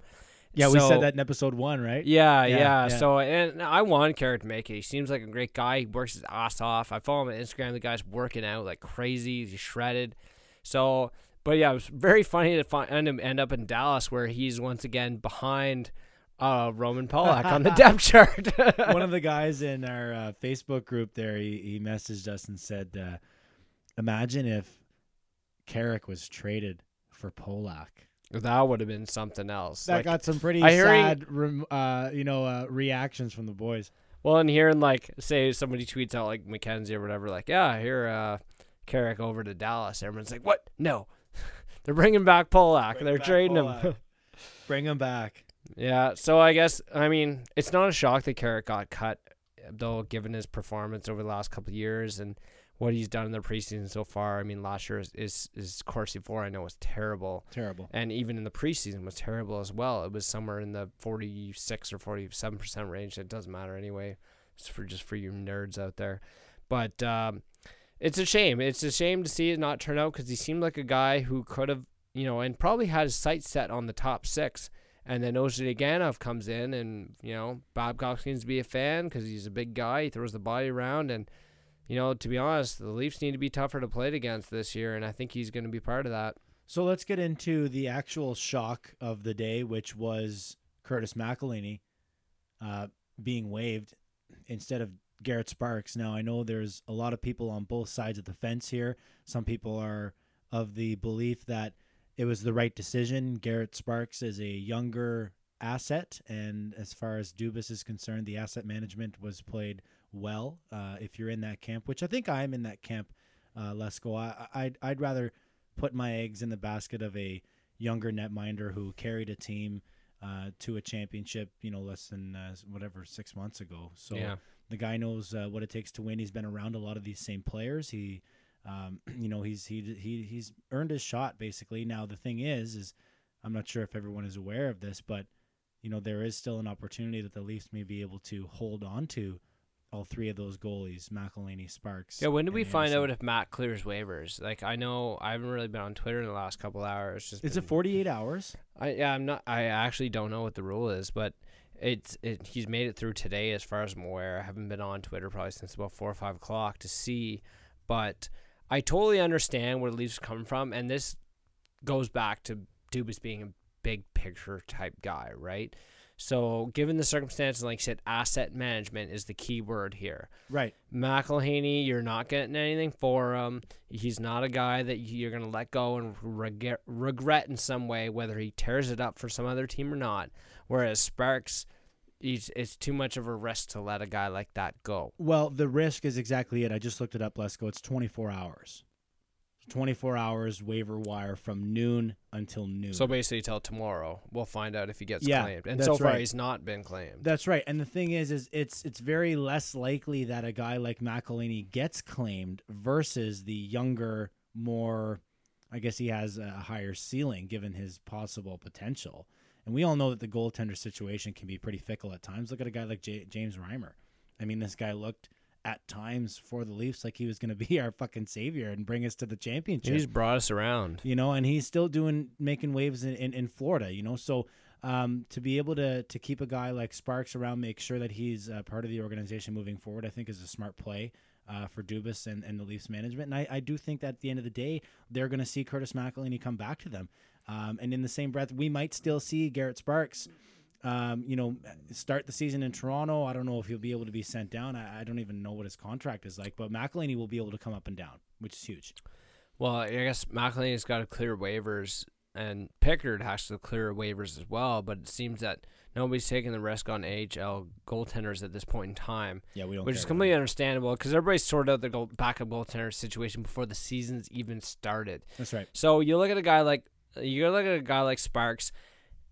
Yeah, we said that in episode one, right? yeah, Yeah, yeah, yeah. So, and I want Carrick to make it. He seems like a great guy. He works his ass off. I follow him on Instagram. The guy's working out like crazy. He's shredded. So, but yeah, it was very funny to find him end up in Dallas where he's once again behind uh, Roman Polak on the [LAUGHS] depth chart. [LAUGHS] One of the guys in our uh, Facebook group there, he, he messaged us and said, uh, "Imagine if Carrick was traded for Polak." that would have been something else. That Like, got some pretty I hearing- sad, rem- uh, you know, uh, reactions from the boys. Well, and hearing like say somebody tweets out like McKenzie or whatever, like yeah, here uh, Carrick over to Dallas. Everyone's like, what? No, [LAUGHS] they're bringing back Polak. Bring they're trading him. Bring him back. Yeah. So I guess I mean it's not a shock that Carrick got cut, though, given his performance over the last couple of years and what he's done in the preseason so far. I mean, last year is is, is Corsi four. I know was terrible. Terrible. and even in the preseason was terrible as well. It was somewhere in the 46 or 47 percent range. It doesn't matter anyway. It's for just for you nerds out there. But um, it's a shame. It's a shame to see it not turn out because he seemed like a guy who could have, you know, and probably had his sights set on the top six. And then Ozhiganov comes in, and you know Babcock seems to be a fan because he's a big guy. He throws the body around, and you know, to be honest, the Leafs need to be tougher to play against this year, and I think he's going to be part of that. So let's get into the actual shock of the day, which was Curtis McElhinney uh, being waived instead of Garrett Sparks. Now, I know there's a lot of people on both sides of the fence here. Some people are of the belief that it was the right decision. Garrett Sparks is a younger asset, and as far as Dubas is concerned, the asset management was played well. Uh, if you're in that camp, which I think I am in that camp, uh, Lesko, I, I'd, I'd rather put my eggs in the basket of a younger netminder who carried a team uh, to a championship, you know, less than uh, whatever six months ago. So Yeah. the guy knows uh, what it takes to win. He's been around a lot of these same players. He, um, [CLEARS THROAT] you know, he's he he he's earned his shot basically. Now the thing is, is I'm not sure if everyone is aware of this, but you know there is still an opportunity that the Leafs may be able to hold on to all three of those goalies, McElhinney, Sparks. Yeah, when did and we find out if Matt clears waivers? Like, I know I haven't really been on Twitter in the last couple hours. Just Is it 48 hours? I yeah, I'm not. I actually don't know what the rule is, but it's it. He's made it through today, as far as I'm aware. I haven't been on Twitter probably since about four or five o'clock to see, but I totally understand where the Leafs coming from, and this goes back to Dubas being a big picture type guy, right? So, given the circumstances, like I said, asset management is the key word here. Right. McElhinney, you're not getting anything for him. He's not a guy that you're going to let go and regret, regret in some way, whether he tears it up for some other team or not. Whereas Sparks, it's too much of a risk to let a guy like that go. Well, the risk is exactly it. I just looked it up, Lesko. It's 24 hours. 24 hours waiver wire from noon until noon. So basically, till tomorrow, we'll find out if he gets Yeah, claimed. And so far, right. he's not been claimed. That's right. And the thing is, is it's it's very less likely that a guy like McElhinney gets claimed versus the younger, more, I guess he has a higher ceiling given his possible potential. And we all know that the goaltender situation can be pretty fickle at times. Look at a guy like J- James Reimer. I mean, this guy looked at times for the Leafs like he was going [LAUGHS] to be our fucking savior and bring us to the championship He's brought us around. you know, and he's still doing making waves in, in, in Florida, you know. So um, to be able to to keep a guy like Sparks around, make sure that he's uh, part of the organization moving forward, I think is a smart play. Uh, for Dubas and, and the Leafs management. And I, I do think that at the end of the day, they're going to see Curtis McElhinney come back to them. Um, and in the same breath, we might still see Garrett Sparks, um, you know, start the season in Toronto. I don't know if he'll be able to be sent down. I, I don't even know what his contract is like, but McElhinney will be able to come up and down, which is huge. Well, I guess McElhinney's got to clear waivers, and Pickard has to clear waivers as well. But it seems that nobody's taking the risk on AHL goaltenders at this point in time, Yeah, we don't. which is completely understandable because everybody's sorted out their goal, backup goaltender situation before the season's even started. That's right. So you look at a guy like you look at a guy like Sparks.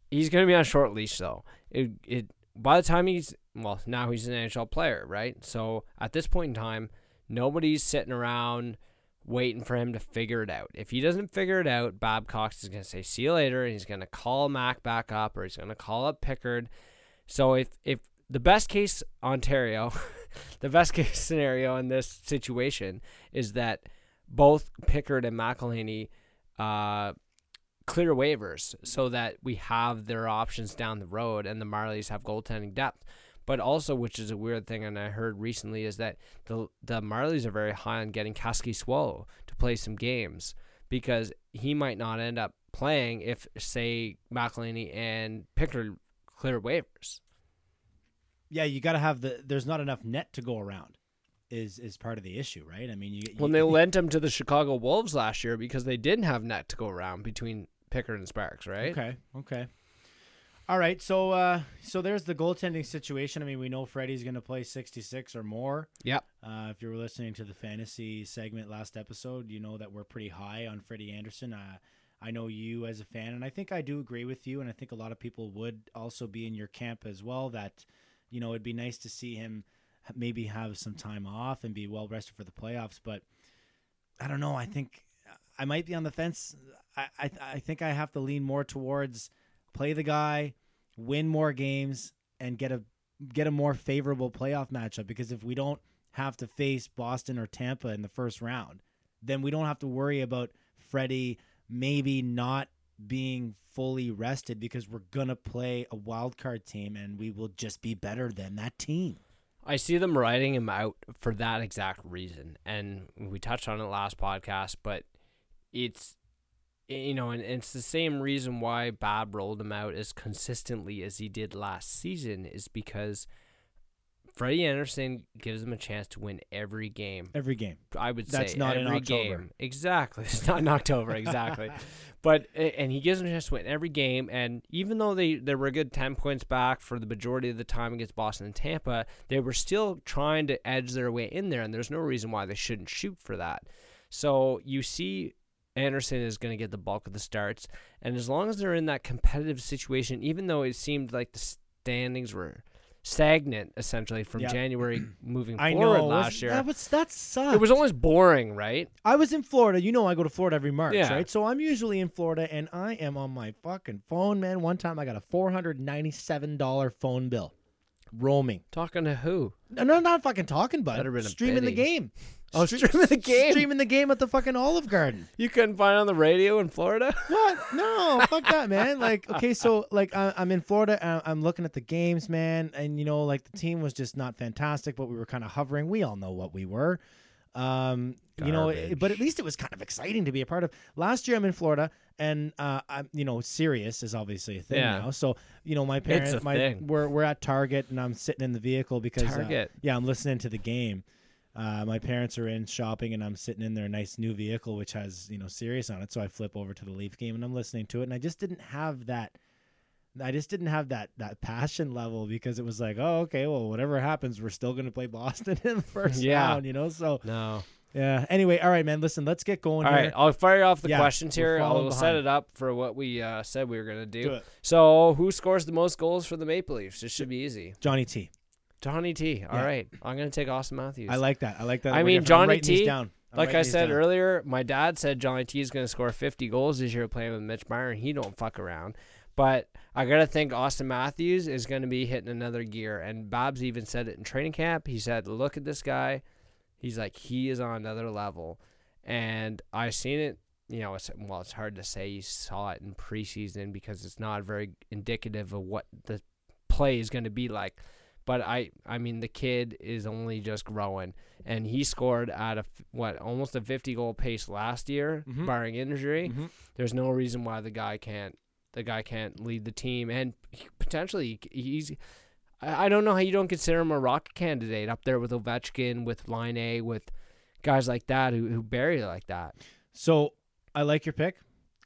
He's going to be on short leash though. It it by the time he's well now he's an NHL player, right? So at this point in time, nobody's sitting around waiting for him to figure it out. If he doesn't figure it out, Babcock is going to say see you later, and he's going to call Mac back up, or he's going to call up Pickard. So if if the best case Ontario, [LAUGHS] the best case scenario in this situation is that both Pickard and McElhinney uh, clear waivers so that we have their options down the road and the Marlies have goaltending depth. But also, which is a weird thing, and I heard recently, is that the the Marlies are very high on getting Kaskisuo to play some games because he might not end up playing if, say, McElhinney and Pickard clear waivers. Yeah, you got to have the. There's not enough net to go around. Is is part of the issue, right? I mean, you. When you- they lent him to the Chicago Wolves last year because they didn't have net to go around between Pickard and Sparks, right? Okay. Okay. All right. So uh, so there's the goaltending situation. I mean, we know Freddie's going to play 66 or more. Yep. Uh, if you were listening to the fantasy segment last episode, you know that we're pretty high on Freddie Andersen. Uh, I know you as a fan, and I think I do agree with you, and I think a lot of people would also be in your camp as well. That you know it'd be nice to see him maybe have some time off and be well rested for the playoffs. But I don't know. I think I might be on the fence. I I, I think I have to lean more towards play the guy, win more games, and get a get a more favorable playoff matchup. Because if we don't have to face Boston or Tampa in the first round, then we don't have to worry about Freddie maybe not being fully rested because we're gonna play a wild card team and we will just be better than that team. I see them writing him out for that exact reason. And we touched on it last podcast, but it's you know, and it's the same reason why Bob rolled him out as consistently as he did last season is because Freddie Andersen gives him a chance to win every game. Every game. I would say That's say not in every October. game. Exactly. [LAUGHS] It's not in October, exactly. [LAUGHS] but and he gives him a chance to win every game. And even though they, they were a good ten points back for the majority of the time against Boston and Tampa, they were still trying to edge their way in there, and there's no reason why they shouldn't shoot for that. So you see Andersen is going to get the bulk of the starts, and as long as they're in that competitive situation, even though it seemed like the standings were stagnant essentially from Yeah. January [CLEARS THROAT] moving I forward know last year. That was that sucks. It was almost boring, right? I was in Florida. You know, I go to Florida every March, Yeah. right? So I'm usually in Florida, and I am on my fucking phone, man. One time I got a four hundred ninety-seven dollar phone bill, roaming. Talking to who? No, no, not fucking talking, bud. A streaming the game. Oh, streaming the game. Streaming the game at the fucking Olive Garden. You couldn't find it on the radio in Florida? [LAUGHS] What? No, fuck that, man. Like, okay, so like I, I'm in Florida. and I'm looking at the games, man, and you know, like the team was just not fantastic, but we were kind of hovering. We all know what we were. Um, you know, it- but at least it was kind of exciting to be a part of. Last year, I'm in Florida, and uh, I'm, you know, Sirius is obviously a thing Yeah. now. So, you know, my parents, my thing. we're we're at Target, and I'm sitting in the vehicle because uh, yeah, I'm listening to the game. Uh, my parents are in shopping, and I'm sitting in their nice new vehicle, which has you know Sirius on it. So I flip over to the Leaf game, and I'm listening to it, and I just didn't have that. I just didn't have that that passion level because it was like, oh, okay, well, whatever happens, we're still gonna play Boston [LAUGHS] in the first Yeah. round, you know. So No. Yeah. Anyway, all right, man. Listen, let's get going All right, I'll fire off the Yeah, questions here. I'll set it up for what we uh, said we were gonna do. Do. So, who scores the most goals for the Maple Leafs? This should be easy. Johnny T. Johnny T. All Yeah. right, I'm gonna take Auston Matthews. I like that. I like that. I mean, Johnny T, down. I'm like I said down. earlier, my dad said Johnny T is gonna score 50 goals this year playing with Mitch Marner, and he don't fuck around. But I gotta think Auston Matthews is gonna be hitting another gear. And Bob's even said it in training camp. He said, "Look at this guy. He's like he is on another level." And I've seen it. You know, it's well, it's hard to say you saw it in preseason because it's not very indicative of what the play is going to be like. But I, I mean, the kid is only just growing, and he scored at a what almost a 50 goal pace last year, Mhm. barring injury. Mhm. There's no reason why the guy can't, the guy can't lead the team, and he- potentially he's. I don't know how you don't consider him a rock candidate up there with Ovechkin, with Laine, with guys like that who who bury it like that. So I like your pick.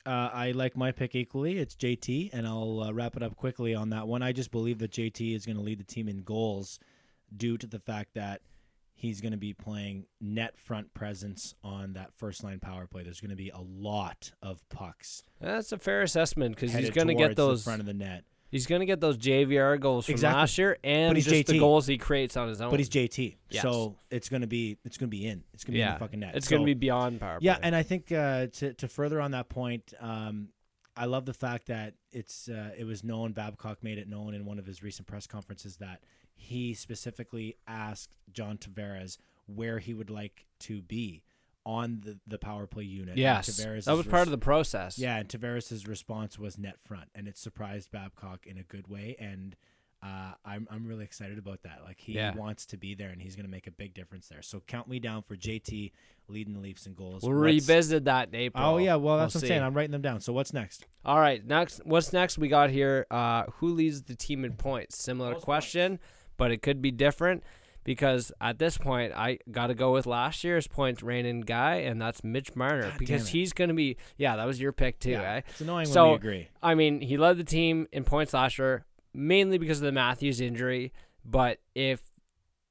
Uh, I like my pick equally. It's JT, and I'll uh, wrap it up quickly on that one. I just believe that JT is going to lead the team in goals due to the fact that he's going to be playing net front presence on that first line power play. There's going to be a lot of pucks. That's a fair assessment because he's going to get those. front of the net. He's going to get those JVR goals from Exactly. last year, and he's just the JT. goals he creates on his own. But he's JT, Yes. so it's going to be it's to be in. It's going to be in yeah, the fucking net. it's So- going to be beyond power. Yeah, play. and I think uh, to to further on that point, um, I love the fact that it's uh, it was known. Babcock made it known in one of his recent press conferences that he specifically asked John Tavares where he would like to be on the, the power play unit. And yes, Tavares' that was part of the process. yeah, and Tavares' response was net front, and it surprised Babcock in a good way. And uh, I'm I'm really excited about that. Like he Yeah. wants to be there, and he's going to make a big difference there. So count me down for JT leading the Leafs in goals. we'll What's- revisit that in April. Oh yeah, well that's We'll what I'm saying. I'm writing them down. So what's next? All right, next. What's next? We got here. Uh, who leads the team in points? Similar Most question, but it could be different because at this point, I got to go with last year's points reigning guy, and that's Mitch Marner God because he's going to be. Yeah, that was your pick too, yeah, eh? it's annoying So- when we agree. I mean, he led the team in points last year, mainly because of the Matthews injury. But if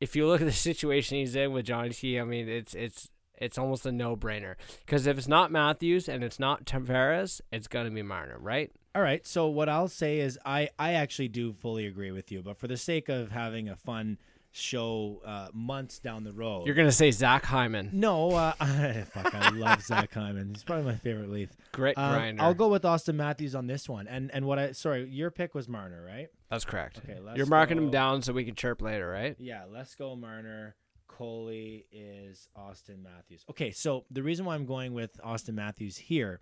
if you look at the [LAUGHS] situation he's in with Johnny T, I mean, it's it's it's almost a no brainer. Because if it's not Matthews and it's not Tavares, it's gonna be Marner, right? All right. So what I'll say is I I actually do fully agree with you, but for the sake of having a fun show uh, months down the road, You're gonna say Zach Hyman, no. Uh, [LAUGHS] fuck, I love Zach Hyman. He's probably my favorite Leaf. grit Um, grinder. I'll go with Auston Matthews on this one. And and what I sorry, your pick was Marner, right? That's correct. Okay, let's You're marking go. him down so we can chirp later, right? Yeah, let's go Marner. Coley is Auston Matthews. Okay, so the reason why I'm going with Auston Matthews here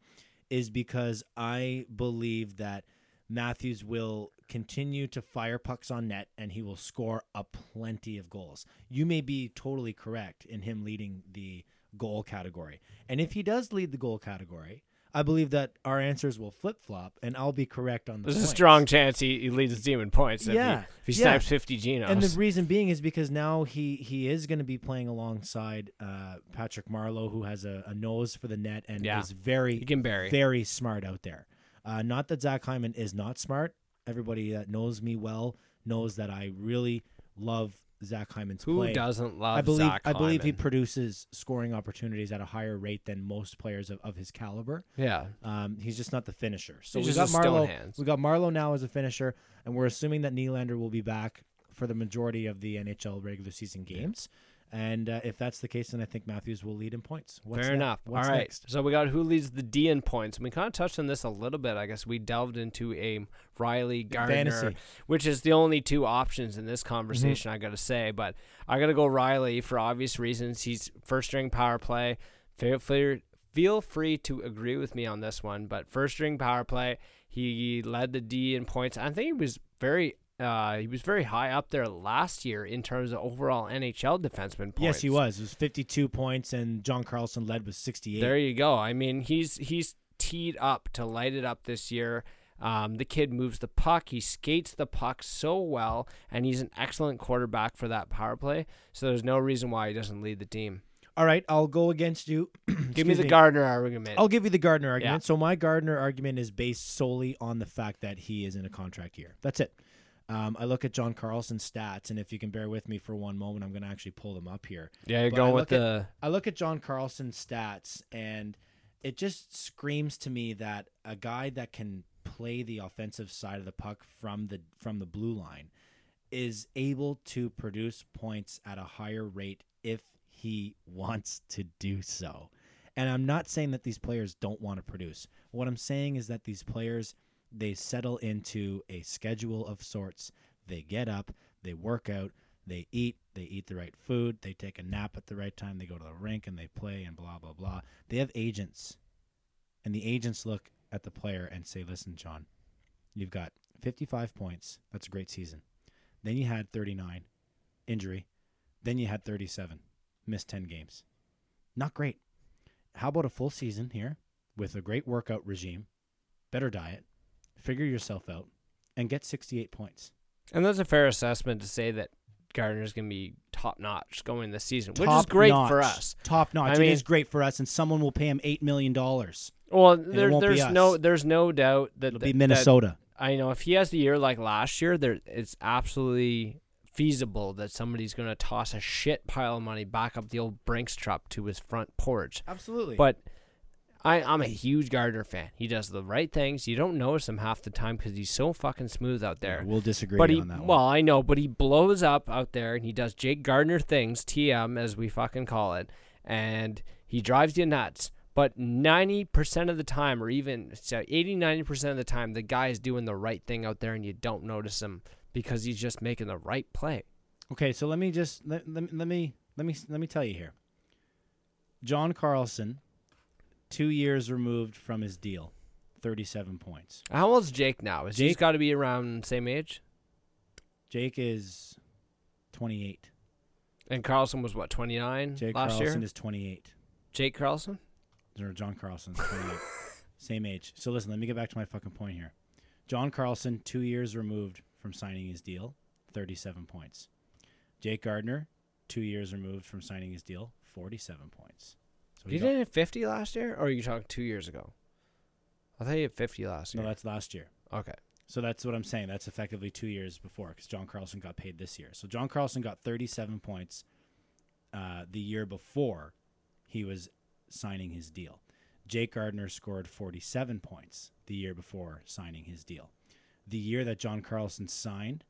is because I believe that Matthews will continue to fire pucks on net and he will score a plenty of goals. You may be totally correct in him leading the goal category. And if he does lead the goal category, I believe that our answers will flip flop and I'll be correct on the There's a strong chance he, he leads the team in points if Yeah, he, if he yeah. snaps 50 Genos. And the reason being is because now he he is going to be playing alongside uh, Patrick Marleau, who has a, a nose for the net and Yeah. is very he can bury. very smart out there. Uh, not that Zach Hyman is not smart. Everybody that knows me well knows that I really love Zach Hyman's play. Who play. doesn't love I believe Zach I believe he Hyman? produces scoring opportunities at a higher rate than most players of, of his caliber. yeah. Um, he's just not the finisher. So He's we just got a stone Marleau. hands. We got Marleau now as a finisher, and we're assuming that Nylander will be back for the majority of the NHL regular season games. And uh, if that's the case, then I think Matthews will lead in points. What's Fair ne- enough. What's All right. next? So we got who leads the D in points. And we kind of touched on this a little bit. I guess we delved into a Rielly Gardiner, Fantasy. which is the only two options in this Mm-hmm. conversation, I got to say. But I got to go Riley for obvious reasons. He's first string power play. Feel free, feel free to agree with me on this one. But first string power play, he led the D in points. I think he was very. Uh, he was very high up there last year in terms of overall NHL defenseman points. Yes, he was. It was 52 points, and John Carlson led with 68. There you go. I mean, he's he's teed up to light it up this year. Um, the kid moves the puck. He skates the puck so well, and he's an excellent quarterback for that power play. So there's no reason why he doesn't lead the team. All right, I'll go against you. [CLEARS THROAT] Give me the Gardiner argument. I'll give you the Gardiner argument. Yeah. So my Gardiner argument is based solely on the fact that he is in a contract year. That's it. Um, I look at John Carlson's stats, and if you can bear with me for one moment, I'm going to actually pull them up here. Yeah, you're But going with at- the I look at John Carlson's stats, and it just screams to me that a guy that can play the offensive side of the puck from the from the blue line is able to produce points at a higher rate if he [LAUGHS] wants to do so. And I'm not saying that these players don't want to produce. What I'm saying is that these players they settle into a schedule of sorts. They get up, they work out, they eat, they eat the right food, they take a nap at the right time, they go to the rink and they play and blah blah blah. They have agents. And the agents look at the player and say, "Listen, John, you've got 55 points. That's a great season. Then you had 39 injury. Then you had 37 missed 10 games. Not great. How about a full season here with a great workout regime, better diet, figure yourself out, and get 68 points? and that's a fair assessment to say that Gardiner's gonna be top notch going this season, which is Top great for us. Top notch. I mean- it is great for us, and someone will pay him $8 million. Well, there, there's no there's no doubt that that- be Minnesota. that- I know if he has the year like last year, there it's absolutely feasible that somebody's gonna toss a shit pile of money back up the old Brinks truck to his front porch. Absolutely. But I, I'm a huge Gardiner fan. He does the right things. You don't notice him half the time because he's so fucking smooth out there. we'll disagree But he, on that one. well, I know, but he blows up out there and he does Jake Gardiner things, TM as we fucking call it, and he drives you nuts. But 90% of the time, or even so 80, 90% of the time, the guy is doing the right thing out there and you don't notice him because he's just making the right play. Okay, so let me just let, let, let me let me let me tell you here. John Carlson, two years removed from his deal, thirty-seven points. How old's Jake now? Is he's Jake- got to be around same age? Jake is twenty-eight. And Carlson was what, 29 Jake last Carlson year? is twenty-eight. Jake Carlson? Or John Carlson, is twenty-eight. [LAUGHS] Same age. So listen, let me get back to my fucking point here. John Carlson, two years removed from signing his deal, thirty-seven points. Jake Gardiner, two years removed from signing his deal, forty-seven points. So got- didn't hit 50 last year? Or are you talking two years ago? I thought you hit 50 last year. No, that's last year. okay. So that's what I'm saying. That's effectively two years before because John Carlson got paid this year. So John Carlson got 37 points uh, the year before he was signing his deal. Jake Gardiner scored 47 points the year before signing his deal. The year that John Carlson signed,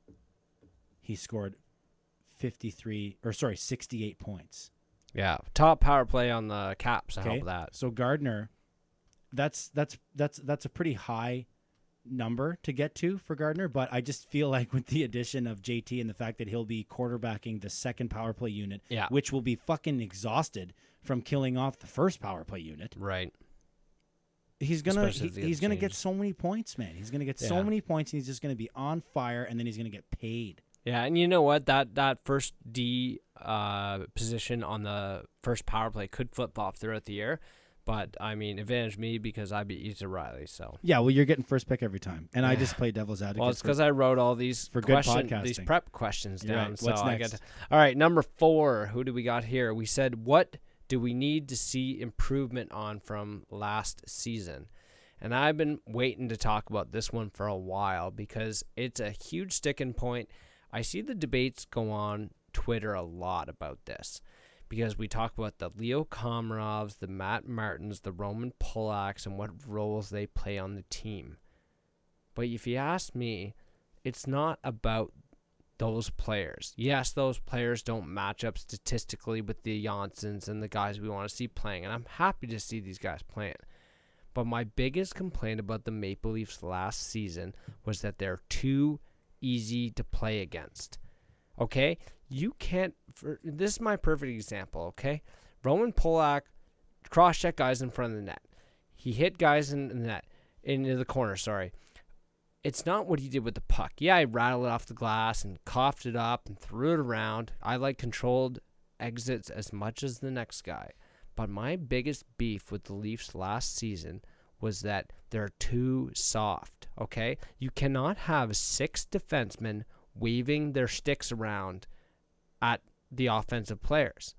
he scored 53 or sorry 68 points. Yeah. Top power play on the Caps to Okay. help that. So Gardiner, that's that's that's that's a pretty high number to get to for Gardiner, but I just feel like with the addition of JT and the fact that he'll be quarterbacking the second power play unit, Yeah. which will be fucking exhausted from killing off the first power play unit, Right. he's gonna he- if they get he's gonna get so many points, man. He's gonna get so many points, and he's just gonna be on fire, and then he's gonna get paid. Yeah, and you know what? That that first D uh, position on the first power play could flip flop throughout the year, but I mean, advantage me because I beat Ethan Rielly. So Yeah, well, you're getting first pick every time, and I just [SIGHS] play devil's advocate. well, it's because I wrote all these for good question, these prep questions You're down. right. So I to, all right, number four. Who do we got here? We said what do we need to see improvement on from last season? And I've been waiting to talk about this one for a while because it's a huge sticking point. I see the debates go on Twitter a lot about this because we talk about the Leo Komarovs, the Matt Martins, the Roman Polaks, and what roles they play on the team. But if you ask me, it's not about those players. Yes, those players don't match up statistically with the Janssens and the guys we want to see playing, and I'm happy to see these guys playing. But my biggest complaint about the Maple Leafs last season was that they're too easy to play against. Okay? You can't for, this is my perfect example, okay? Roman Polak cross check guys in front of the net. He hit guys in the net into the corner, sorry it's not what he did with the puck. Yeah, I rattled it off the glass and coughed it up and threw it around. I like controlled exits as much as the next guy. But my biggest beef with the Leafs last season was that they're too soft, okay? You cannot have six defensemen waving their sticks around at the offensive players.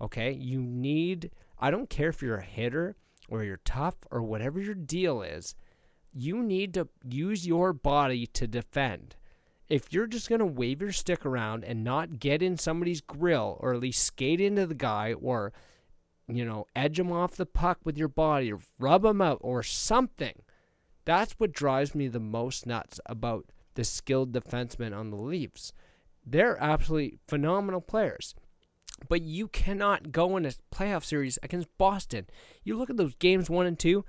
Okay? You need I don't care if you're a hitter or you're tough or whatever your deal is you need to use your body to defend. if you're just going to wave your stick around and not get in somebody's grill or at least skate into the guy or you know edge them off the puck with your body rub them out or something. That's what drives me the most nuts about the skilled defensemen on the Leafs. They're absolutely phenomenal players but you cannot go in a playoff series against Boston. You look at those games 1 and 2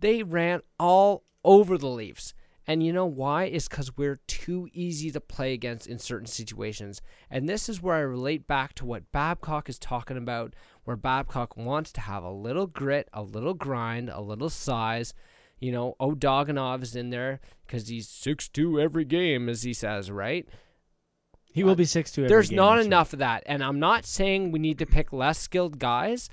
they ran all over the Leafs and you know why? It's because we're too easy to play against in certain situations. And this is where I relate back to what Babcock is talking about, where Babcock wants to have a little grit, a little grind, a little size. You know, Ozhiganov is in there because he's 6'2 every game, as he says, right? He will uh, be six two. There's not enough of that. And I'm not saying we need to pick less skilled guys.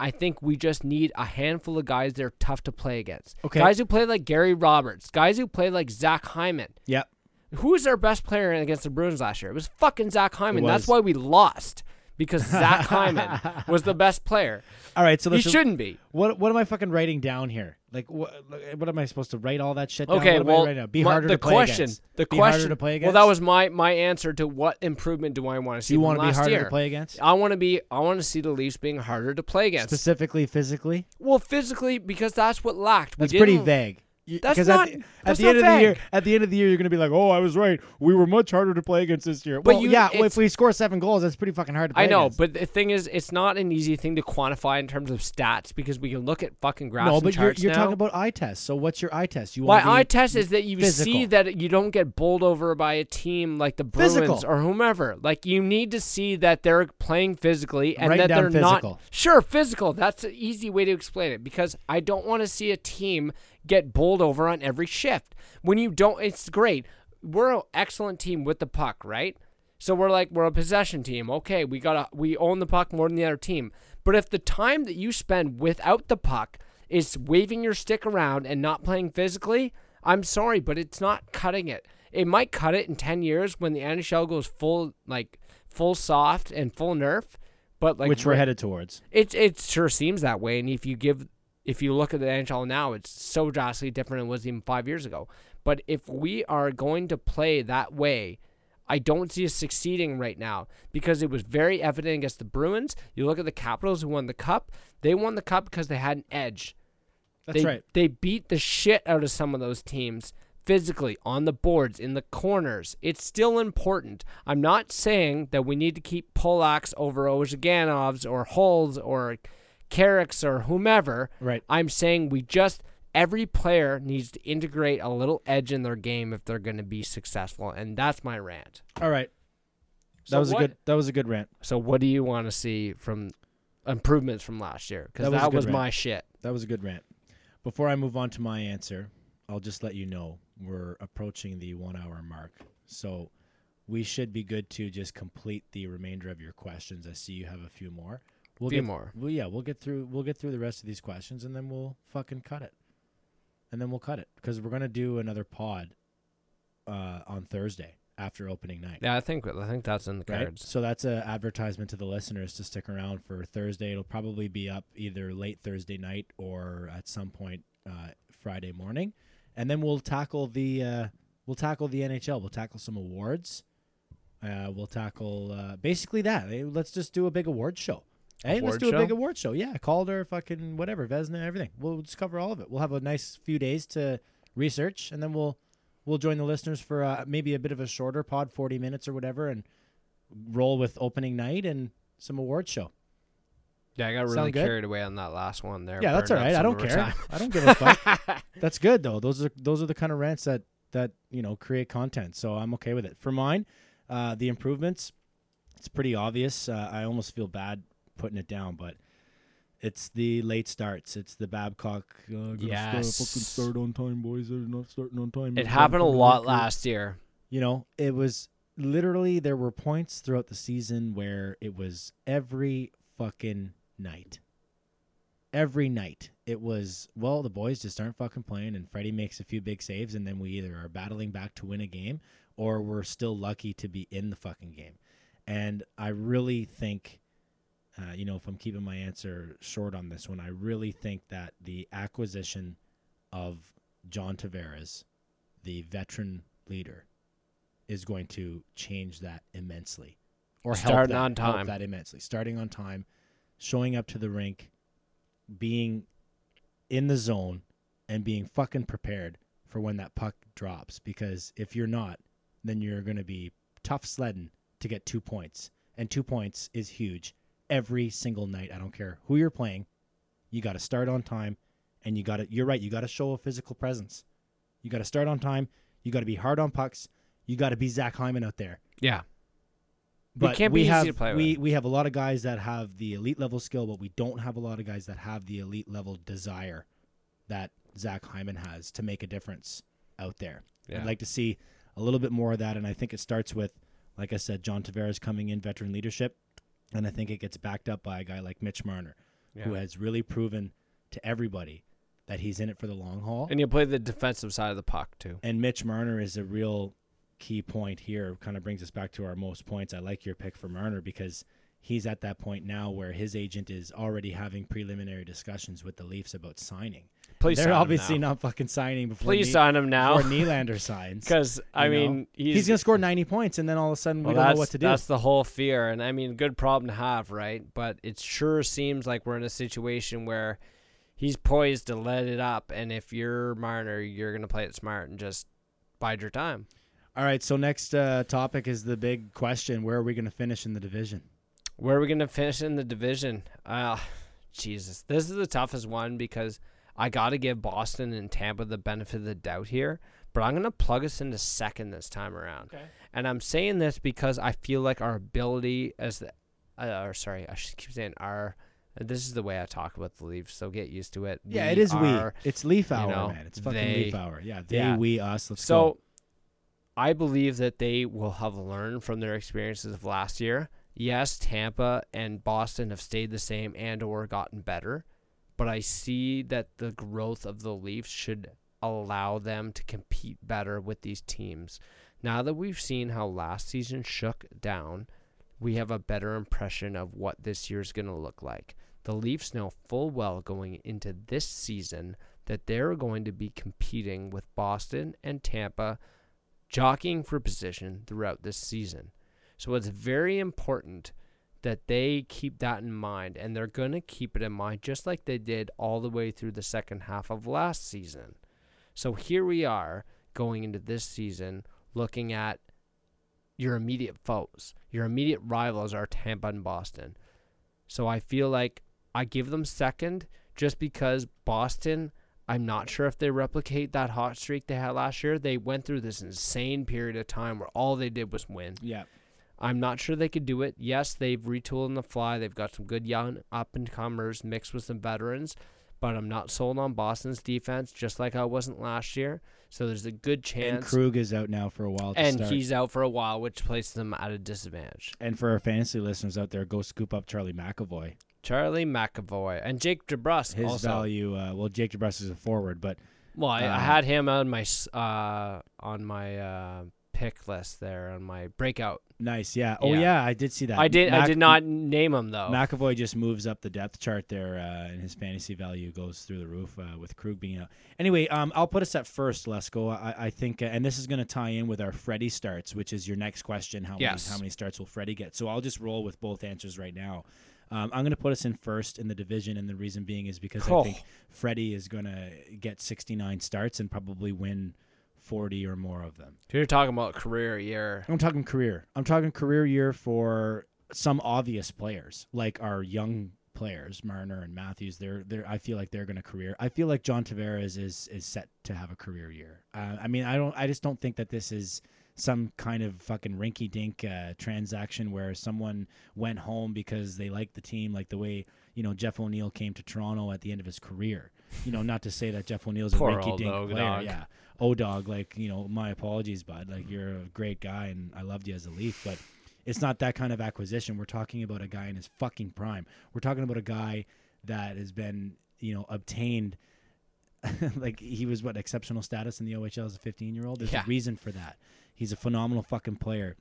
I think we just need a handful of guys that are tough to play against. Okay. Guys who play like Gary Roberts, guys who play like Zach Hyman. Yep. Who was our best player against the Bruins last year? It was fucking Zach Hyman. That's why we lost because Zach [LAUGHS] Hyman was the best player. All right, so He shouldn't be. What what am I fucking writing down here? Like what what am I supposed to write all that shit down? Okay, what am well, I writing down? Be harder the to play question, against. the be question. harder to play against. well, that was my my answer to what improvement do I want to see? you want to be harder year. to play against, I want to be. I want to see the Leafs being harder to play against. specifically physically. well, physically, because that's what lacked. That's pretty vague. That's not- at the, at the end of the year, at the end of the year, you're gonna be like, "Oh, I was right. We were much harder to play against this year." But well, you- yeah. Well, if we score seven goals, that's pretty fucking hard to play I know, against. but the thing is, it's not an easy thing to quantify in terms of stats because we can look at fucking graphs no, but you're, you're talking about eye test. So what's your eye test? You My eye test is that you see that you don't get bowled over by a team like the Bruins Physical. or whomever. Like you need to see that they're playing physically and that they're physical. not sure physical. That's an easy way to explain it because I don't want to see a team get bowled over on every shift. When you don't, it's great. We're an excellent team with the puck, right? So we're like we're a possession team. Okay, we got to we own the puck more than the other team. But if the time that you spend without the puck is waving your stick around and not playing physically, I'm sorry, but it's not cutting it. It might cut it in 10 years when the NHL goes full like full soft and full nerf, but like which we're headed towards. it it sure seems that way. And if you give if you look at the NHL now, it's so drastically different than it was even five years ago. But if we are going to play that way, I don't see us succeeding right now because it was very evident against the Bruins. You look at the Capitals who won the cup; they won the cup because they had an edge. That's they, right. They beat the shit out of some of those teams physically on the boards, in the corners. It's still important. I'm not saying that we need to keep Polaks over Ozhiganovs or Hulls or Carricks or whomever. Right. I'm saying we just every player needs to integrate a little edge in their game if they're going to be successful, and that's my rant. All right. That So was what- a good. That was a good rant. So what do you want to see from improvements from last year? Because That was that was my shit. That was a good rant. Before I move on to my answer, I'll just let you know we're approaching the one hour mark. So we should be good to just complete the remainder of your questions. I see you have a few more. We'll Few get, more. Well, yeah, we'll get through. We'll get through the rest of these questions, and then we'll fucking cut it. And then we'll cut it because we're gonna do another pod uh, on Thursday after opening night. Yeah, I think I think that's in the Right. cards. So that's an advertisement to the listeners to stick around for Thursday. It'll probably be up either late Thursday night or at some point uh, Friday morning, and then we'll tackle the uh, we'll tackle the NHL. We'll tackle some awards. Uh, we'll tackle uh, basically that. Let's just do a big award show. Hey, let's do a big award show. Yeah, Calder, fucking whatever, Vezina, everything. We'll just cover all of it. We'll have a nice few days to research, and then we'll we'll join the listeners for uh, maybe a bit of a shorter pod, forty minutes or whatever, and roll with opening night and some award show. Yeah, I got Sound really good? carried away on that last one there. yeah, that's all right. I don't care. I don't give a fuck. [LAUGHS] that's good though. Those are those are the kind of rants that that you know create content. So I'm okay with it. For mine, uh, the improvements, it's pretty obvious. Uh, I almost feel bad putting it down, but it's the late starts. It's the Babcock. Uh, Yes. start, fucking start on time, boys. They're not starting on time. It happened a lot last year. You know, it was literally there were points throughout the season where it was every fucking night. Every night. It was, well, the boys just aren't fucking playing and Freddie makes a few big saves and then we either are battling back to win a game or we're still lucky to be in the fucking game. And I really think uh, you know, if I'm keeping my answer short on this one, I really think that the acquisition of John Tavares, the veteran leader, is going to change that immensely, or help that, on help that immensely. Starting on time, showing up to the rink, being in the zone, and being fucking prepared for when that puck drops. Because if you're not, then you're going to be tough sledding to get two points, and two points is huge every single night. I don't care who you're playing. You got to start on time, and you got to. You're right. You got to show a physical presence. You got to start on time. You got to be hard on pucks. You got to be Zach Hyman out there. Yeah. But we have we with. we have a lot of guys that have the elite level skill, but we don't have a lot of guys that have the elite level desire that Zach Hyman has to make a difference out there. Yeah. I'd like to see a little bit more of that, and I think it starts with, like I said, John Tavares coming in, veteran leadership, and I think it gets backed up by a guy like Mitch Marner, who has really proven to everybody that he's in it for the long haul. And you play the defensive side of the puck too. And Mitch Marner is a real key point here. Kind of brings us back to our most points. I like your pick for Marner because he's at that point now where his agent is already having preliminary discussions with the Leafs about signing. Please They're obviously now. not fucking signing before Please Ne- sign him now. before [LAUGHS] Nylander signs. Because I you know? mean, he's, He's, going to score 90 points, and then all of a sudden we don't know what to do. That's the whole fear, and I mean, good problem to have, right? But it sure seems like we're in a situation where he's poised to let it up, and if you're Marner, you're gonna play it smart and just bide your time. All right, so next uh, topic is the big question: Where are we going to finish in the division? Where are we gonna finish in the division? Uh Jesus, this is the toughest one because I got to give Boston and Tampa the benefit of the doubt here, but I'm gonna plug us into second this time around. Okay. And I'm saying this because I feel like our ability as the, uh, or sorry, I should keep saying our. This is the way I talk about the Leafs, so get used to it. Yeah, We it is are- we. It's Leaf you hour, know, man. It's fucking they- Leaf hour. Yeah, they, Yeah. we, us. Let's So go. I believe that they will have learned from their experiences of last year. Yes, Tampa and Boston have stayed the same and or gotten better, but I see that the growth of the Leafs should allow them to compete better with these teams. Now that we've seen how last season shook down, we have a better impression of what this year's going to look like. The Leafs know full well going into this season that they're going to be competing with Boston and Tampa, jockeying for position throughout this season. So it's very important that they keep that in mind, and they're going to keep it in mind just like they did all the way through the second half of last season. So here we are going into this season looking at your immediate foes. Your immediate rivals are Tampa and Boston. So I feel like I give them second just because Boston, I'm not sure if they replicate that hot streak they had last year. They went through this insane period of time where all they did was win. yeah, I'm not sure they could do it. Yes, they've retooled on the fly. They've got some good young up and comers mixed with some veterans, but I'm not sold on Boston's defense, just like I wasn't last year. So there's a good chance. and. Krug is out now for a while. To And start. he's out for a while, which places them at a disadvantage. And for our fantasy listeners out there, go scoop up Charlie McAvoy. Charlie McAvoy and Jake DeBrusk His also. value, uh, well, Jake DeBrusk is a forward, but Well, I, I Uh, had him on my uh on my uh pick list there on my breakout. nice. Yeah. Oh Yeah. yeah, I did see that. I did I did not name him though. McAvoy just moves up the depth chart there, uh, and his fantasy value goes through the roof uh, with Krug being out. Anyway, um, I'll put us at first, Lesko. I, I think, uh, and this is going to tie in with our Freddie starts, which is your next question. How Yes. many how many starts will Freddie get? So I'll just roll with both answers right now. Um, I'm going to put us in first in the division, and the reason being is because I Oh. think Freddie is going to get 69 starts and probably win 40 or more of them. You're talking about career year. I'm talking career. I'm talking career year for some obvious players, like our young players, Marner and Matthews. They're they're. I feel like they're going to career. I feel like John Tavares is is set to have a career year. Uh, I mean, I don't. I just don't think that this is some kind of fucking rinky dink uh, transaction where someone went home because they liked the team, like the way you know Jeff O'Neill came to Toronto at the end of his career. You know, not to say that Jeff O'Neill's a rinky dink player. dog. Yeah, O dog. Like you know, my apologies, bud. Like mm-hmm. you're a great guy, and I loved you as a Leaf, but it's not that kind of acquisition. We're talking about a guy in his fucking prime. We're talking about a guy that has been, you know, obtained. [LAUGHS] like he was what exceptional status in the OHL as a 15 year old. There's Yeah. a reason for that. He's a phenomenal fucking player.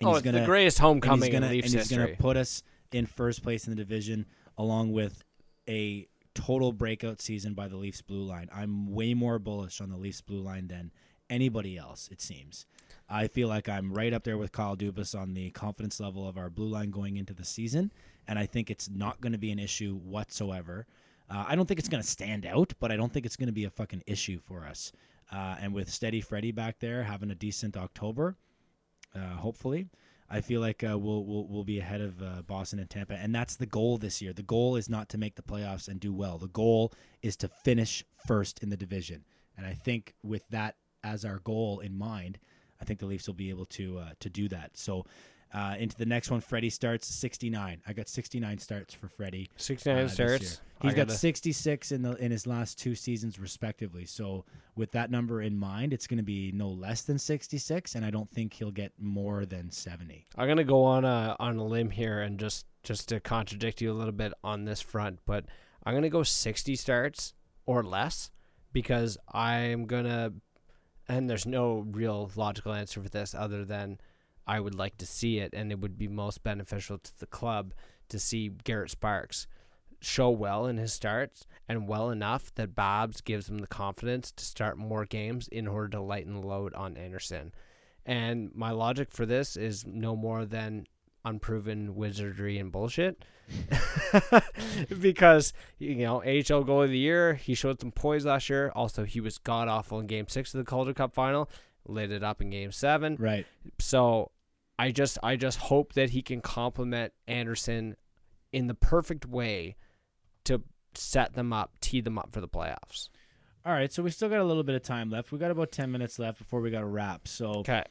And Oh, he's it's gonna, the greatest and homecoming he's gonna, in Leafs and he's history. gonna put us in first place in the division, along with a total breakout season by the Leafs blue line. I'm way more bullish on the Leafs blue line than anybody else. It seems. I feel like I'm right up there with Kyle Dubas on the confidence level of our blue line going into the season, and I think it's not going to be an issue whatsoever. Uh, I don't think it's going to stand out, but I don't think it's going to be a fucking issue for us. Uh, and with Steady Freddy back there having a decent October, uh, hopefully, I feel like uh, we'll, we'll we'll be ahead of uh, Boston and Tampa, and that's the goal this year. The goal is not to make the playoffs and do well. The goal is to finish first in the division, and I think with that as our goal in mind, I think the Leafs will be able to uh, to do that. So. Uh, into the next one, Freddie starts 69. I got 69 starts for Freddie. 69 uh, starts. He's got gotta- 66 in the in his last two seasons respectively. So with that number in mind, it's going to be no less than 66 and I don't think he'll get more than 70. I'm gonna go on a on a limb here and just just to contradict you a little bit on this front, but I'm gonna go 60 starts or less because I'm gonna, and there's no real logical answer for this other than I would like to see it, and it would be most beneficial to the club to see Garrett Sparks show well in his starts and well enough that Babs gives him the confidence to start more games in order to lighten the load on Andersen. And my logic for this is no more than unproven wizardry and bullshit. [LAUGHS] because, you know, AHL goal of the year, he showed some poise last year. Also, he was god awful in game six of the Calder Cup final, lit it up in game seven. Right. So I just I just hope that he can complement Andersen in the perfect way to set them up, tee them up for the playoffs. All right, so we still got a little bit of time left. We got about 10 minutes left before we got to wrap. So Okay.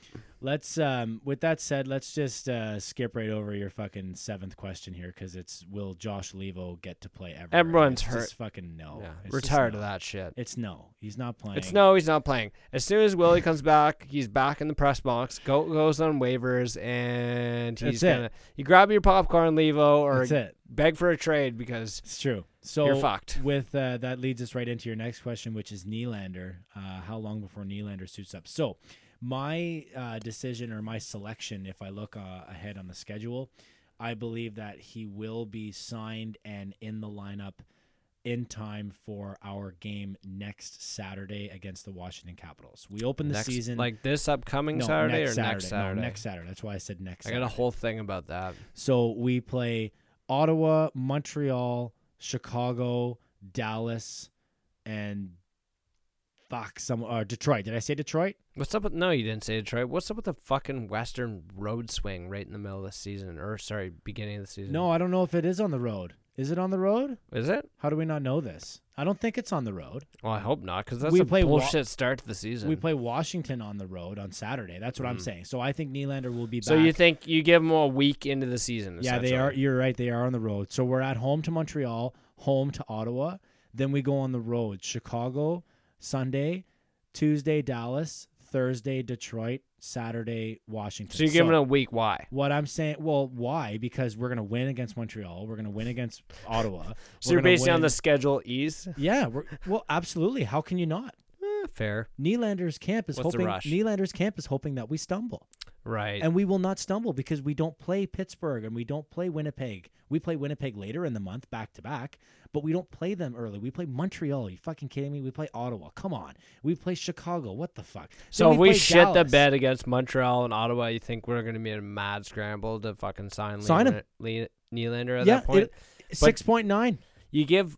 Let's um with that said, let's just uh skip right over your fucking seventh question here cuz it's will Josh Leivo get to play ever? Everyone's It's hurt. Fucking no. yeah. We're tired no. of that shit. It's no. He's not playing. It's no, he's not playing. As soon as Willie comes back, he's back in the press box. Go goes on waivers, and he's That's it. gonna you grab your popcorn, Leivo, or it. beg for a trade because It's true. So you're fucked. With uh, that leads us right into your next question, which is Nylander. Uh, how long before Nylander suits up? So, my uh, decision or my selection, if I look uh, ahead on the schedule, I believe that he will be signed and in the lineup in time for our game next Saturday against the Washington Capitals. We open the next, season like this upcoming no, Saturday next or Saturday. next Saturday. No, next Saturday. That's why I said next. I got a whole thing about that. So we play Ottawa, Montreal, Chicago, Dallas, and fuck some uh, Detroit. Did I say Detroit? What's up with no? You didn't say Detroit. What's up with the fucking Western road swing right in the middle of the season, or sorry, beginning of the season? No, I don't know if it is on the road. Is it on the road? is it? How do we not know this? I don't think it's on the road. Well, I hope not, because that's We a play Wa- bullshit start to the season. We play Washington on the road on Saturday. That's what I'm Mm. saying. So I think Nylander will be So you think you give them a week into the season? Yeah, they are. You're right. They are on the road. So we're at home to Montreal, home to Ottawa. Then we go on the road: Chicago, Sunday, Tuesday, Dallas, Thursday, Detroit, Saturday, Washington. So you're giving a week. Why? What I'm saying, well, why? Because we're gonna win against Montreal. We're gonna win against Ottawa. [LAUGHS] So We're you're basing on the schedule ease. Yeah. We're, well, absolutely. How can you not? Fair, Nylander's camp is What's the hoping. rush? Nylander's camp is hoping that we stumble. right? And we will not stumble because we don't play Pittsburgh and we don't play Winnipeg. We play Winnipeg later in the month, back to back, but we don't play them early. We play Montreal. Are you fucking kidding me? We play Ottawa. Come on. We play Chicago. What the fuck? so Then if we play shit the Dallas. bed against Montreal and Ottawa, you think we're going to be in a mad scramble to fucking sign, Sign him. Nylander- Nylander at Yeah, that point? it- six point nine. you give.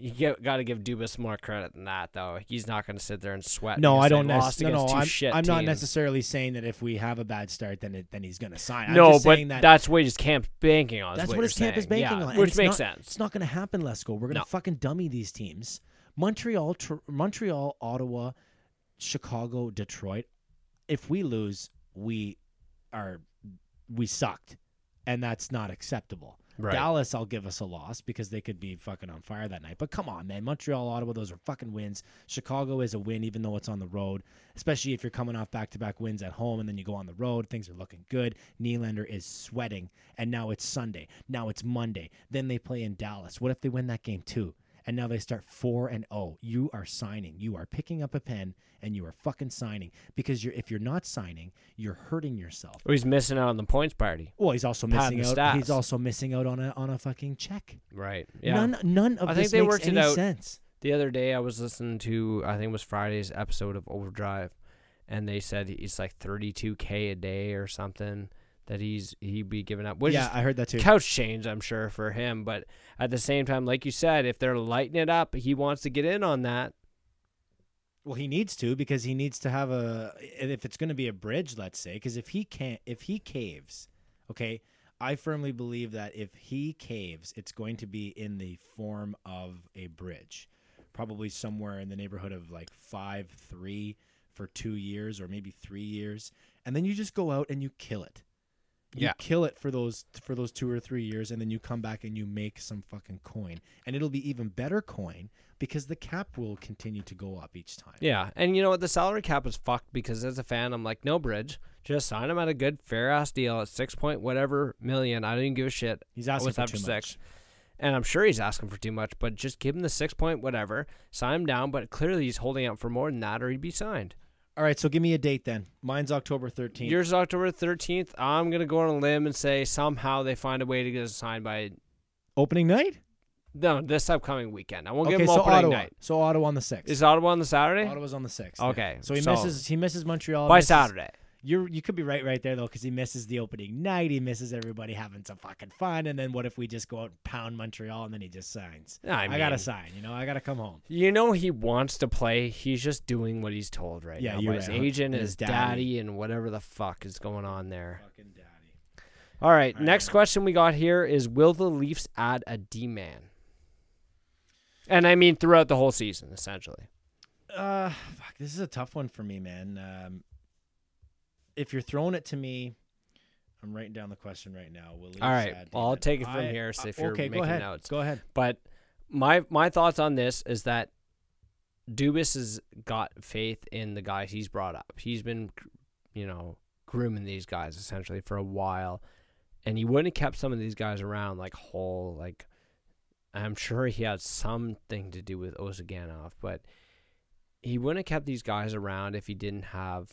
You got to give Dubas more credit than that, though. He's not going to sit there and sweat. No, I don't. Nec- lost no, no, two I'm, I'm not necessarily saying that if we have a bad start, then it, then he's going to sign. I'm No, but saying that that's what his camp's banking on. That's what what his camp is banking yeah, on, which makes not- sense. It's not going to happen, Lesko. We're going to No. fucking dummy these teams. Montreal, tr- Montreal, Ottawa, Chicago, Detroit. If we lose, we are we sucked, and that's not acceptable. Right. Dallas, I'll give us a loss because they could be fucking on fire that night. But come on, man. Montreal, Ottawa, those are fucking wins. Chicago is a win, even though it's on the road, especially if you're coming off back to back wins at home and then you go on the road. Things are looking good. Nylander is sweating. And now it's Sunday. Now it's Monday. Then they play in Dallas. What if they win that game too? And now they start 4 and 0. You are signing. You are picking up a pen and you are fucking signing because you're if you're not signing, you're hurting yourself. Or he's missing out on the points party. Well, he's also Padding missing out. stats. He's also missing out on a on a fucking check. Right. Yeah. None none of I this makes any sense. The other day, I was listening to I think it was Friday's episode of Overdrive, and they said it's like 32k a day or something that he's he'd be giving up. Which yeah, I heard that too. couch change, I'm sure for him, but at the same time, like you said, if they're lighting it up, he wants to get in on that. Well, he needs to because he needs to have a. If it's going to be a bridge, let's say, because if he can't, if he caves, okay, I firmly believe that if he caves, it's going to be in the form of a bridge, probably somewhere in the neighborhood of like five three for two years or maybe three years, and then you just go out and you kill it. You Yeah. kill it for those for those two or three years, and then you come back and you make some fucking coin, and it'll be even better coin because the cap will continue to go up each time. Yeah, and you know what? The salary cap is fucked because as a fan, I'm like, no bridge, just sign him at a good fair ass deal at six point whatever million. I don't even give a shit. He's asking for too to much. six. And I'm sure he's asking for too much, but just give him the six point whatever, sign him down. But clearly he's holding out for more than that, or he'd be signed. All right, so give me a date then. Mine's October 13th. Yours is October 13th. I'm gonna go on a limb and say somehow they find a way to get us signed by opening night? no this upcoming weekend. I won't give him so opening Ottawa. night. So Ottawa on the 6th. Is Ottawa on the Saturday? Ottawa's on the 6th. Okay, So he so- misses he misses Montreal by misses- Saturday. You're you could be right right there though cuz he misses the opening night, he misses everybody having some fucking fun and then what if we just go out and pound Montreal and then he just signs? I, I, got to sign, you know. I got to come home. You know he wants to play. He's just doing what he's told right Yeah, now you're by his agent, And his daddy. daddy. and whatever the fuck is going on there. Fucking daddy. All right, All right. next question we got here is: Will the Leafs add a D man? And I mean throughout the whole season, essentially. Uh, fuck, this is a tough one for me, man. Um, if you're throwing it to me, I'm writing down the question right now. Will All right, well, I'll take it from I- here, so if you're okay, go making ahead. notes. Go ahead. But my my thoughts on this is that Dubas has got faith in the guys he's brought up. He's been, you know, grooming these guys essentially for a while, and he wouldn't have kept some of these guys around like Holl. Like, I'm sure he had something to do with Ozhiganov, but he wouldn't have kept these guys around if he didn't have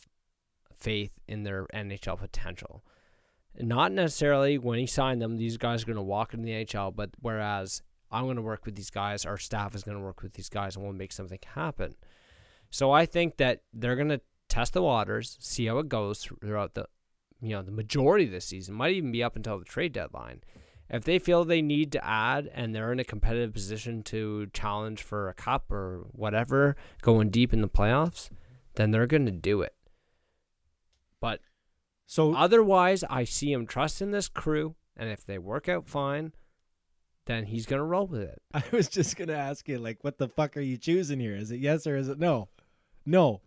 faith in their NHL potential. Not necessarily when he signed them, these guys are going to walk into the NHL, but whereas I'm going to work with these guys, our staff is going to work with these guys, and we'll make something happen. So I think that they're going to test the waters, see how it goes throughout the, you know, the majority of the season. Might even be up until the trade deadline. If they feel they need to add and they're in a competitive position to challenge for a cup or whatever, going deep in the playoffs, then they're going to do it. So Otherwise, I see him trusting this crew, and if they work out fine, then he's gonna roll with it. [LAUGHS] I was just gonna ask you, like, what the fuck are you choosing here? Is it yes or is it no? No.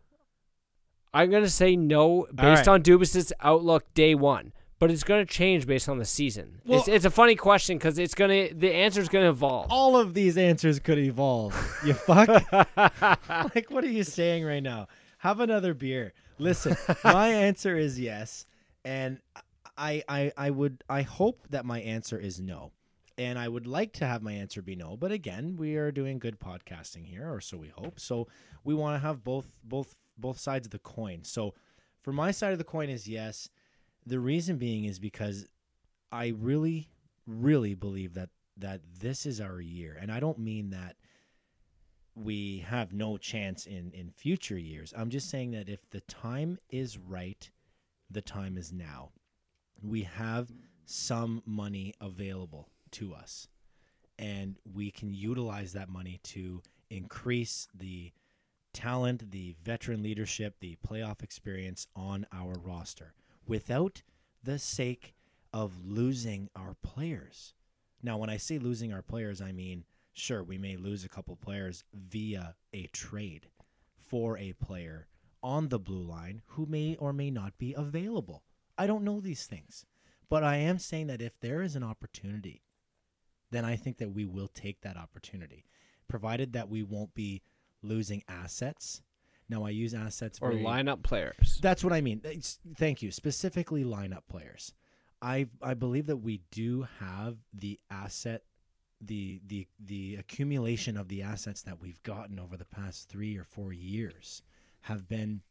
I'm gonna say no based right. on Dubas's outlook day one, but it's gonna change based on the season. Well- it's it's a funny question because it's gonna the answer's gonna evolve. All of these answers could evolve. You fuck. [LAUGHS] [LAUGHS] like, what are you saying right now? Have another beer. Listen, my answer is yes, and I, I, I would, I hope that my answer is no, and I would like to have my answer be no. But again, we are doing good podcasting here, or so we hope. So we want to have both, both, both sides of the coin. So for my side of the coin is yes. The reason being is because I really, really believe that that this is our year, and I don't mean that we have no chance in in future years. I'm just saying that if the time is right, the time is now. We have some money available to us, and we can utilize that money to increase the talent, the veteran leadership, the playoff experience on our roster without the sake of losing our players. Now, when I say losing our players, I mean, sure, we may lose a couple players via a trade for a player on the blue line who may or may not be available. I don't know these things. But I am saying that if there is an opportunity, then I think that we will take that opportunity, provided that we won't be losing assets. Now, I use assets or very- lineup players. that's what I mean. It's- thank you. Specifically, lineup players. I I believe that we do have the asset, the the the accumulation of the assets that we've gotten over the past three or four years have been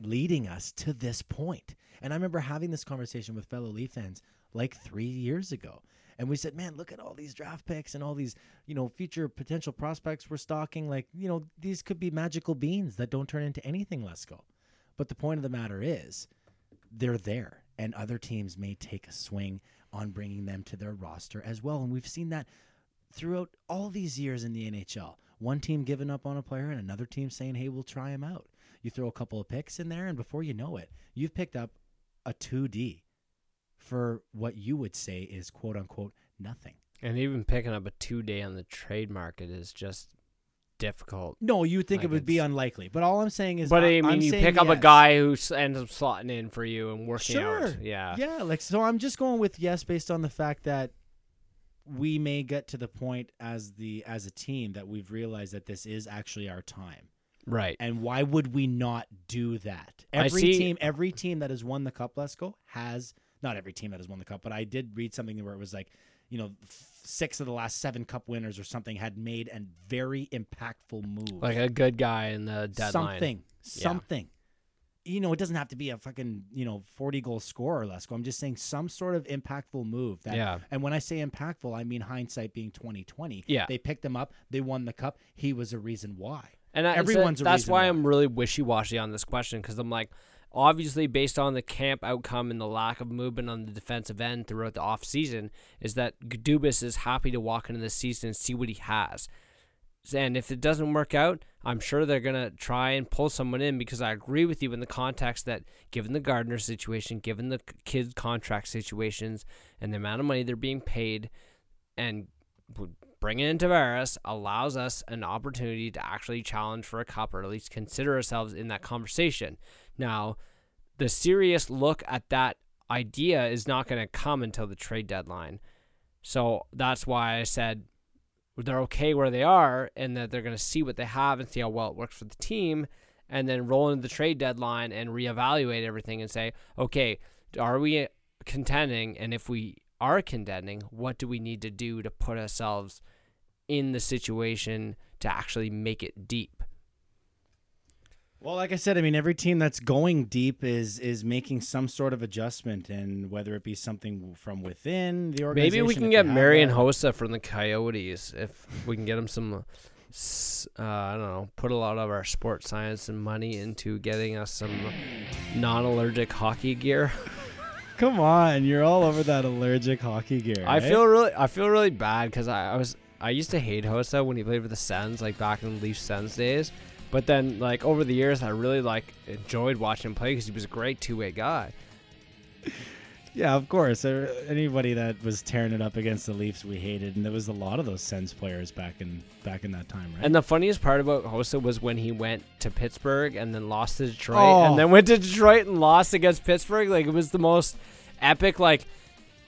leading us to this point. And I remember having this conversation with fellow Leaf fans like three years ago. And we said, man, look at all these draft picks and all these, you know, future potential prospects we're stocking. Like, you know, these could be magical beans that don't turn into anything, let's go. But the point of the matter is, they're there, and other teams may take a swing on bringing them to their roster as well. And we've seen that throughout all these years in the NHL. One team giving up on a player, and another team saying, "Hey, we'll try him out." You throw a couple of picks in there, and before you know it, you've picked up a two D for what you would say is quote unquote nothing. And even picking up a two day on the trade market is just difficult. No, you think Like it would be unlikely, but all I'm saying is, But I I'm mean, you pick up a guy who ends up slotting in for you and working Sure. out. Yeah. Yeah, like so I'm just going with yes based on the fact that we may get to the point as the as a team that we've realized that this is actually our time. Right. And why would we not do that? Every see- team every team that has won the cup, let's go, has not every team that has won the cup, but I did read something where it was like, you know, f- six of the last seven cup winners or something had made a very impactful move. Like a good guy in the deadline. something, Yeah. You know, it doesn't have to be a fucking you know forty goal scorer. Let's go. I'm just saying some sort of impactful move. That, Yeah. And when I say impactful, I mean hindsight being 2020. Yeah. They picked him up. They won the cup. He was a reason why. And I, so Everyone's a that's reason why why. I'm really wishy washy on this question because I'm like, obviously, based on the camp outcome and the lack of movement on the defensive end throughout the off season, is that Dubas is happy to walk into the season and see what he has. And if it doesn't work out, I'm sure they're gonna try and pull someone in because I agree with you in the context that given the Gardiner situation, given the kid contract situations, and the amount of money they're being paid, and bringing in Tavares allows us an opportunity to actually challenge for a cup or at least consider ourselves in that conversation. Now, the serious look at that idea is not going to come until the trade deadline. So that's why I said they're okay where they are and that they're going to see what they have and see how well it works for the team and then roll into the trade deadline and reevaluate everything and say, okay, are we contending? And if we are contending, what do we need to do to put ourselves in the situation to actually make it deep? Well, like I said, I mean every team that's going deep is is making some sort of adjustment, and whether it be something from within the organization. Maybe we can get Marian Hossa from the Coyotes if we can get him some. Uh, I don't know. Put a lot of our sports science and money into getting us some non-allergic hockey gear. [LAUGHS] Come on, you're all over that allergic hockey gear. I feel really, I feel really bad because I, I was, I used to hate Hossa when he played for the Sens, like back in Leaf Sens days. But then, like over the years, I really like enjoyed watching him play because he was a great two-way guy. Yeah, of course. Uh, Anybody that was tearing it up against the Leafs, we hated, and there was a lot of those Sens players back in back in that time, right? And the funniest part about Hossa was when he went to Pittsburgh and then lost to Detroit, Oh. and then went to Detroit and lost against Pittsburgh. Like it was the most epic. Like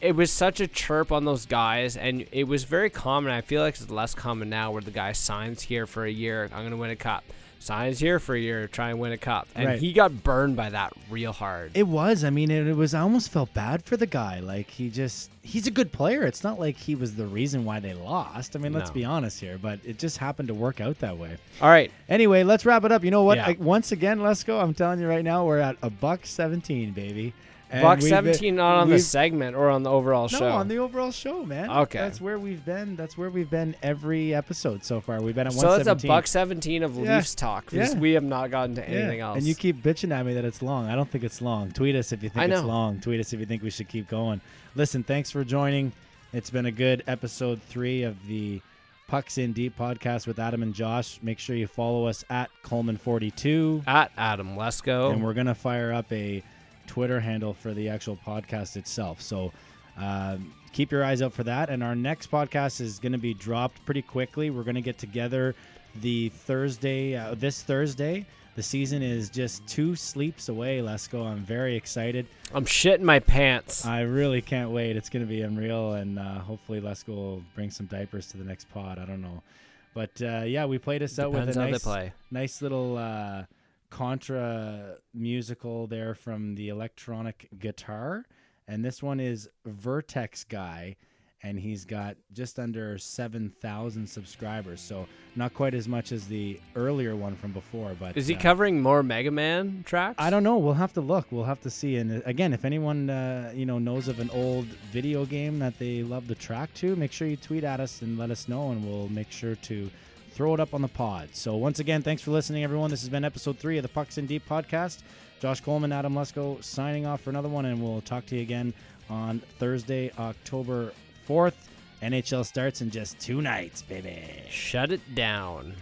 it was such a chirp on those guys, and it was very common. I feel like it's less common now, where the guy signs here for a year. I'm gonna win a cup. Signs here for a year, try and win a cup, and Right. he got burned by that real hard. It was. I mean, it, it was. I almost felt bad for the guy. Like he just, he's a good player. It's not like he was the reason why they lost. I mean, let's be honest here. But it just happened to work out that way. All right, Anyway, let's wrap it up. You know what? Yeah. I, once again, let's go. I'm telling you right now, we're at a buck seventeen, baby. And Buck we've been- seventeen, not on the segment or on the overall No, show. No, on the overall show, man. Okay. that's where we've been. That's where we've been every episode so far. We've been at one. so it's a 117. buck seventeen of Yeah. Leafs talk Yeah. we have not gotten to Yeah, anything else. And you keep bitching at me that it's long. I don't think it's long. Tweet us if you think it's long. Tweet us if you think we should keep going. Listen, thanks for joining. It's been a good episode three of the Pucks in Deep podcast with Adam and Josh. Make sure you follow us at Coleman42. at Adam Lesko. And we're going to fire up a Twitter handle for the actual podcast itself. So um, keep your eyes out for that. And our next podcast is going to be dropped pretty quickly. We're going to get together the Thursday, uh, this Thursday. The season is just two sleeps away. Let's. I'm very excited. I'm shitting my pants. I really can't wait. It's going to be unreal. And uh, hopefully, Let's will bring some diapers to the next pod. I don't know. But uh, yeah, we played us out with Depends a nice, play. nice little uh, contra musical there from the electronic guitar. And this one is Vertex Guy, and he's got just under 7,000 subscribers. So not quite as much as the earlier one from before. But Is he uh, covering more Mega Man tracks? I don't know. We'll have to look. We'll have to see. And uh, again, if anyone uh, you know knows of an old video game that they love the track to, make sure you tweet at us and let us know, and we'll make sure to throw it up on the pod. So once again, thanks for listening, everyone. This has been episode three of the Pucks in Deep podcast. Josh Coleman, Adam Lesko signing off for another one, and we'll talk to you again on Thursday, October 4th. NHL starts in just two nights, baby. Shut it down.